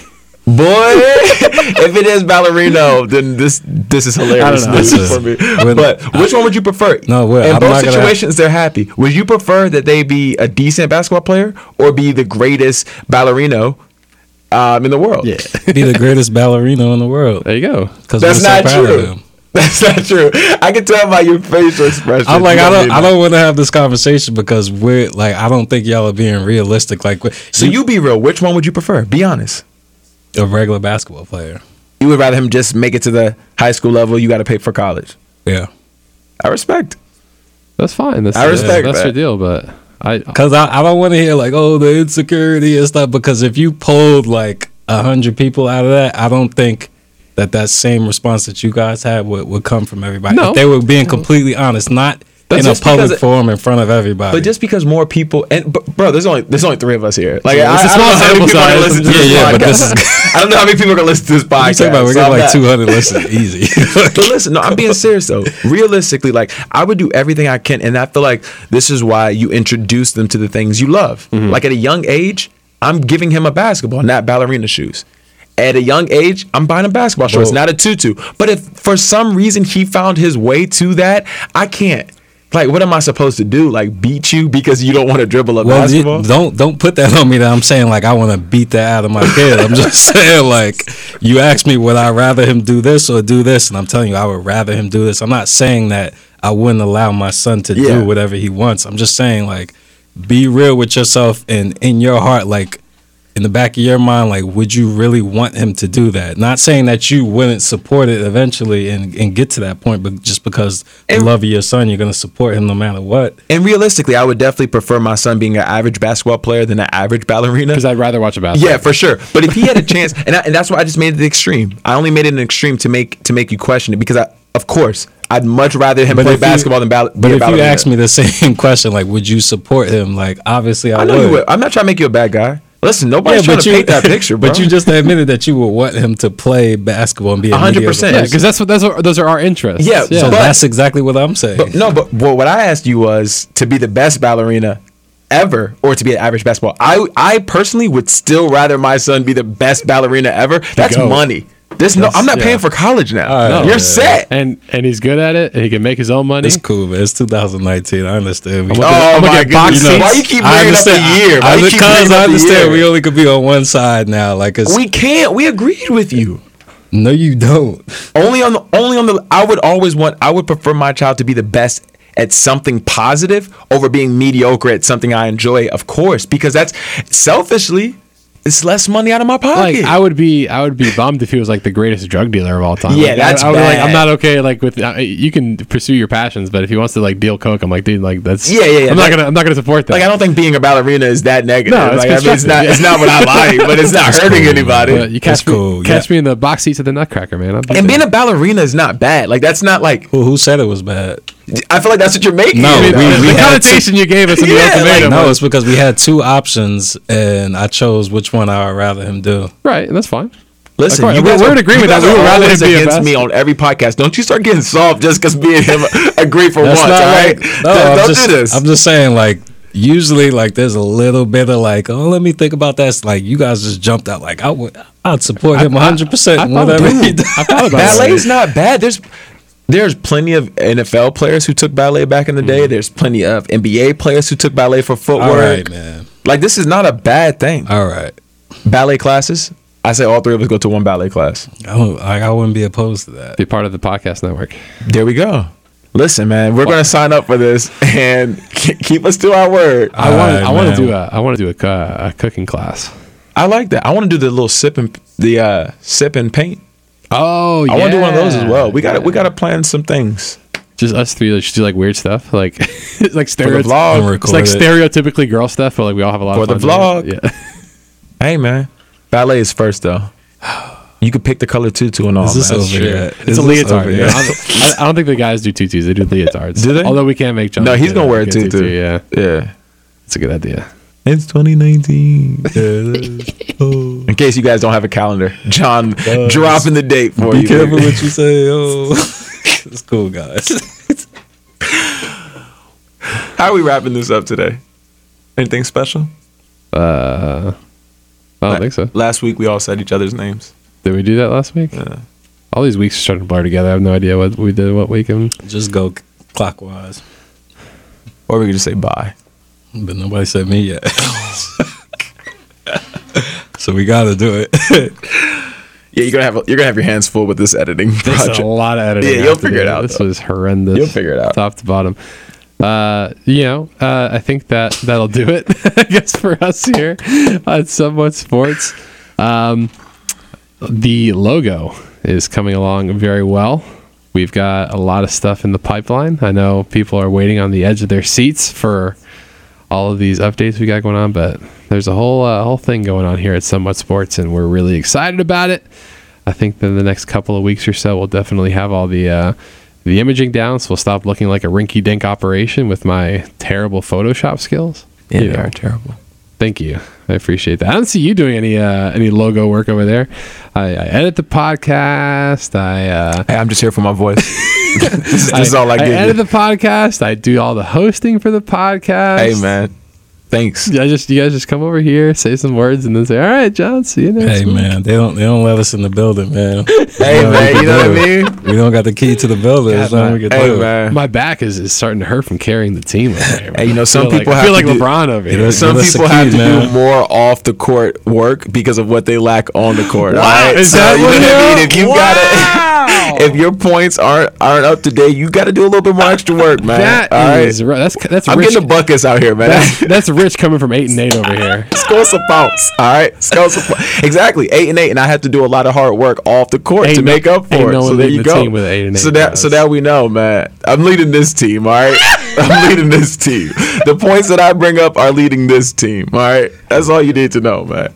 Boy, if it is ballerino, then this this is hilarious know. This is- for me. when- But which one would you prefer? No, well, in I'm both not gonna- situations, they're happy. Would you prefer that they be a decent basketball player or be the greatest ballerino um, in the world? yeah, be the greatest ballerino in the world. there you go. Because that's we're so not of true. Him. That's not true. I can tell by your facial expression. I'm like, You I don't, I don't want to have this conversation because we're like, I don't think y'all are being realistic. Like, So you be real. Which one would you prefer? Be honest. a regular basketball player. You would rather him just make it to the high school level. You got to pay for college. Yeah, I respect. That's fine. That's, I respect that's that. your deal, but I because I, I don't want to hear like, oh, the insecurity and stuff. Because if you pulled like a hundred people out of that, I don't think that that same response that you guys had would, would come from everybody. No. If they were being completely honest, not But in a public it- forum in front of everybody. But just because more people and but, bro, there's only there's only three of us here. Like Yeah, I, it's a I don't small know how many sample people are gonna size. listen to Yeah, this yeah, but podcast. this I don't know how many people are gonna listen to this podcast. talking about we're so getting like 200 listens easy. But listen, no, I'm being serious though. Realistically, like I would do everything I can, and I feel like this is why you introduce them to the things you love. Mm-hmm. Like at a young age, I'm giving him a basketball, not ballerina shoes. At a young age, I'm buying him basketball shorts, Well- not a tutu. But if for some reason he found his way to that, I can't. Like, what am I supposed to do? Like, beat you because you don't want to dribble a Well, you- basketball? don't don't put that on me. That I'm saying like I want to beat that out of my kid. I'm just saying like you asked me would I rather him do this or do this, and I'm telling you I would rather him do this. I'm not saying that I wouldn't allow my son to Yeah. do whatever he wants. I'm just saying like be real with yourself and in your heart like in the back of your mind like would you really want him to do that not saying that you wouldn't support it eventually and, and get to that point but just because the love of your son you're going to support him no matter what and realistically, I would definitely prefer my son being an average basketball player than an average ballerina. Because I'd rather watch a basketball. Yeah, for sure. But if he had a chance, and, I, and that's why I just made it the extreme. I only made it an extreme to make to make you question it because I, of course, I'd much rather him play if you- basketball than ball- But be a if you ballerina. ask me the same question, like, would you support him? Like, obviously, I, I know would. you would. I'm not trying to make you a bad guy. Listen, nobody's trying to paint that picture, bro. But you just admitted that you would want him to play basketball and be a 100%. mediocre Yeah, person. because that's what that's what those are our interests. Yeah, So But- that's exactly what I'm saying. But no, but well, what I asked you was to be the best ballerina ever or to be an average basketball. I I personally would still rather my son be the best ballerina ever. That's goat. money. There's no I'm not yeah. paying for college now. All right, You're yeah. set. and and he's good at it, and he can make his own money. it's cool, man. It's 2019. I understand. We- Oh I'm gonna my get box goodness. seats. Why you keep I bringing up the understand. year? Why I, you because bringing I understand year? we only could be on one side now. Like, it's, We can't. We agreed with you. no, you don't. Only on the only on the I would always want I would prefer my child to be the best at something positive over being mediocre at something I enjoy, of course, because that's selfishly it's less money out of my like pocket. I would be, I would be bummed if he was like the greatest drug dealer of all time. Yeah, Like, that's I, I would, like, I'm not okay. Like with uh, you can pursue your passions, but if he wants to like deal coke, I'm like, dude, like that's Yeah, yeah, yeah. I'm not gonna, I'm not gonna support that. like I don't think being a ballerina is that negative. No, it's like, I mean, it's not yeah. it's not what I like, but it's not It's hurting cool, anybody. But you catch That's cool, me, catch yeah. me in the box seats of the Nutcracker, man. I'll be and there. being a ballerina is not bad. Like that's not like Who, who said it was bad? I feel like that's what you're making. No, we- the, we the had connotation you gave us in the Yeah, like, ultimatum. No, was- it's because we had two options, and I chose which one I would rather him do. right, and that's fine. Listen, Of course, you we're- guys we're are- in agreement you guys that we would rather always him be against me on every podcast. Don't you start getting soft just because me and him agree for That's once. not all right? like- no, Don't- I'm don't just, do this. I'm just saying, like, usually, like, there's a little bit of like, oh, let me think about that. It's like you guys just jumped out, like, I would, I'd support him 100 percent I thought whatever he does. I thought. Ballet's not bad. There's there's plenty of NFL players who took ballet back in the day. There's plenty of NBA players who took ballet for footwork. All right, man. Like this is not a bad thing. All right. Ballet classes. I say all three of us go to one ballet class. I, I wouldn't be opposed to that. Be part of the podcast network. There we go. Listen, man, we're gonna sign up for this and keep us to our word. I want, Alright, I want to do a, I want to do a, cu- a cooking class. I like that. I want to do the little sip and the uh, sip and paint. Oh, yeah. I want to do one of those as well. We got to we got to plan some things. just us three. Like, just do like weird stuff, like like For the vlog. It's like it. stereotypically girl stuff, but like we all have a lot For of the fun. doing it. vlog. Yeah. Hey, man, ballet is first though. You could pick the color tutu and all. Is this man. over True. yet? It's Is a leotard. over yeah. I, don't, I don't think the guys do tutus. They do leotards. Do they? Although we can't make John. No, he's gonna wear a Get tutu. Yeah, Yeah. it's a good idea. It's 2019. In case you guys don't have a calendar, John dropping the date for you. Be you. careful what you say. Oh, it's cool, guys. How are we wrapping this up today? Anything special? Uh, I don't think so. Last week we all said each other's names. Did we do that last week? Yeah. All these weeks are starting to blur together. I have no idea what we did what week. And Just go clockwise. Or we could just say bye. But nobody said me yet. so we got to do it. Yeah, you're gonna have you're gonna have your hands full with this editing It's project. a lot of editing. Yeah, you'll figure do. it out, This though. was horrendous. You'll figure it out. top to bottom. Uh, you know, uh, I think that that'll do it. I guess for us here on Somewhat Sports. Um, the logo is coming along very well. We've got a lot of stuff in the pipeline. I know people are waiting on the edge of their seats for all of these updates we got going on, but there's a whole uh, whole thing going on here at Somewhat Sports, and we're really excited about it. I think in the next couple of weeks or so, we'll definitely have all the uh, the imaging down, so we'll stop looking like a rinky-dink operation with my terrible Photoshop skills. Yeah, You they know, are terrible. Thank you. I appreciate that. I don't see you doing any uh, any logo work over there. I, I edit the podcast. I uh, Hey, I'm just here for my voice. this, is- this is all I I give edit you. the podcast. I do all the hosting for the podcast. Hey man, Thanks. Yeah, just you guys just come over here, say some words, and then say, "All right, John, see you next Hey week." man, they don't they don't let us in the building, man. Hey man, you know what I mean? We don't got the key to the building. There's nothing we can Hey man. My back is, is starting to hurt from carrying the team. Over there, Hey, you know, some people like, have feel like do- LeBron over here. Some Give us the people have to man. do more off the court work because of what they lack on the court. all Wow, right? is So, that you know what what I mean? If you got it, if your points aren't aren't up to date, you got to do a little bit more extra work, man. That all right? is right. That's that's I'm rich. getting the buckets out here, man. that's, that's rich coming from eight and eight over here. Score some points, all right? Score some po- exactly eight and eight, and I have to do a lot of hard work off the court Ain't to no- make up ain't for no it. So there you the go. team with eight and so eight, that so guys. that we know, man. I'm leading this team, all right. I'm leading this team. The points that I bring up are leading this team, all right. That's all you need to know, man.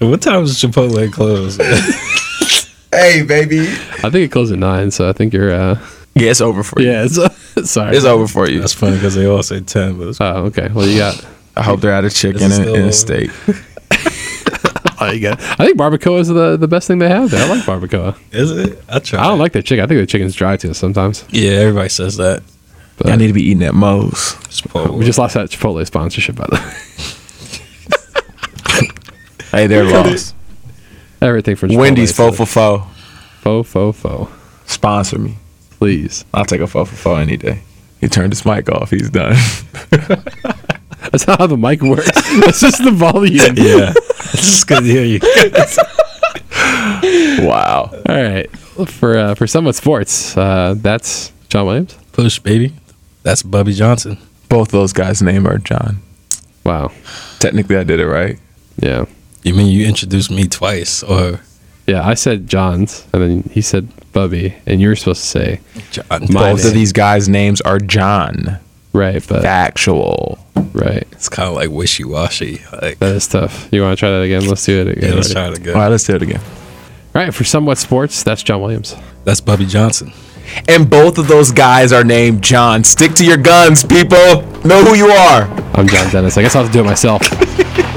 What time does Chipotle close? Hey, baby. I think it closed at nine, so I think you're. uh Yeah, it's over for you. Yeah, it's, sorry. It's over for you. That's funny because they all say ten, but it's, Oh, okay. Well, you got. I hope they're out of chicken and, and steak. Oh, you got. I think barbacoa is the the best thing they have. There. I like barbacoa. is it? I try. I don't like their chicken. I think the chicken's dry too sometimes. Yeah, everybody says that. But I need to be eating at Moe's. Chipotle. we just lost that Chipotle sponsorship by the way. Hey, they're lost. Everything from Chipotle Wendy's is fo good. for fo. fo fo fo. Sponsor me. Please. I'll take a fo for fo any day. He turned his mic off. He's done. That's not how the mic works. That's just the volume. yeah, it's just good to hear you. wow. All right. For uh, for somewhat sports, uh, that's John Williams. Push, baby. That's Bubby Johnson. Both those guys' name are John. Wow. Technically, I did it right. Yeah. You mean you introduced me twice, or Yeah. I said John's, and then he said Bubby, and you were supposed to say John? Both name. of these guys' names are John. right, but Factual. Right. It's kind of like wishy washy. Like, That is tough. You want to try that again? Let's do it again. yeah, let's Ready? try it again. All right, let's do it again. All right. For somewhat sports, that's John Williams. That's Bubby Johnson. And both of those guys are named John. Stick to your guns, people. Know who you are. I'm John Dennis. I guess I'll have to do it myself.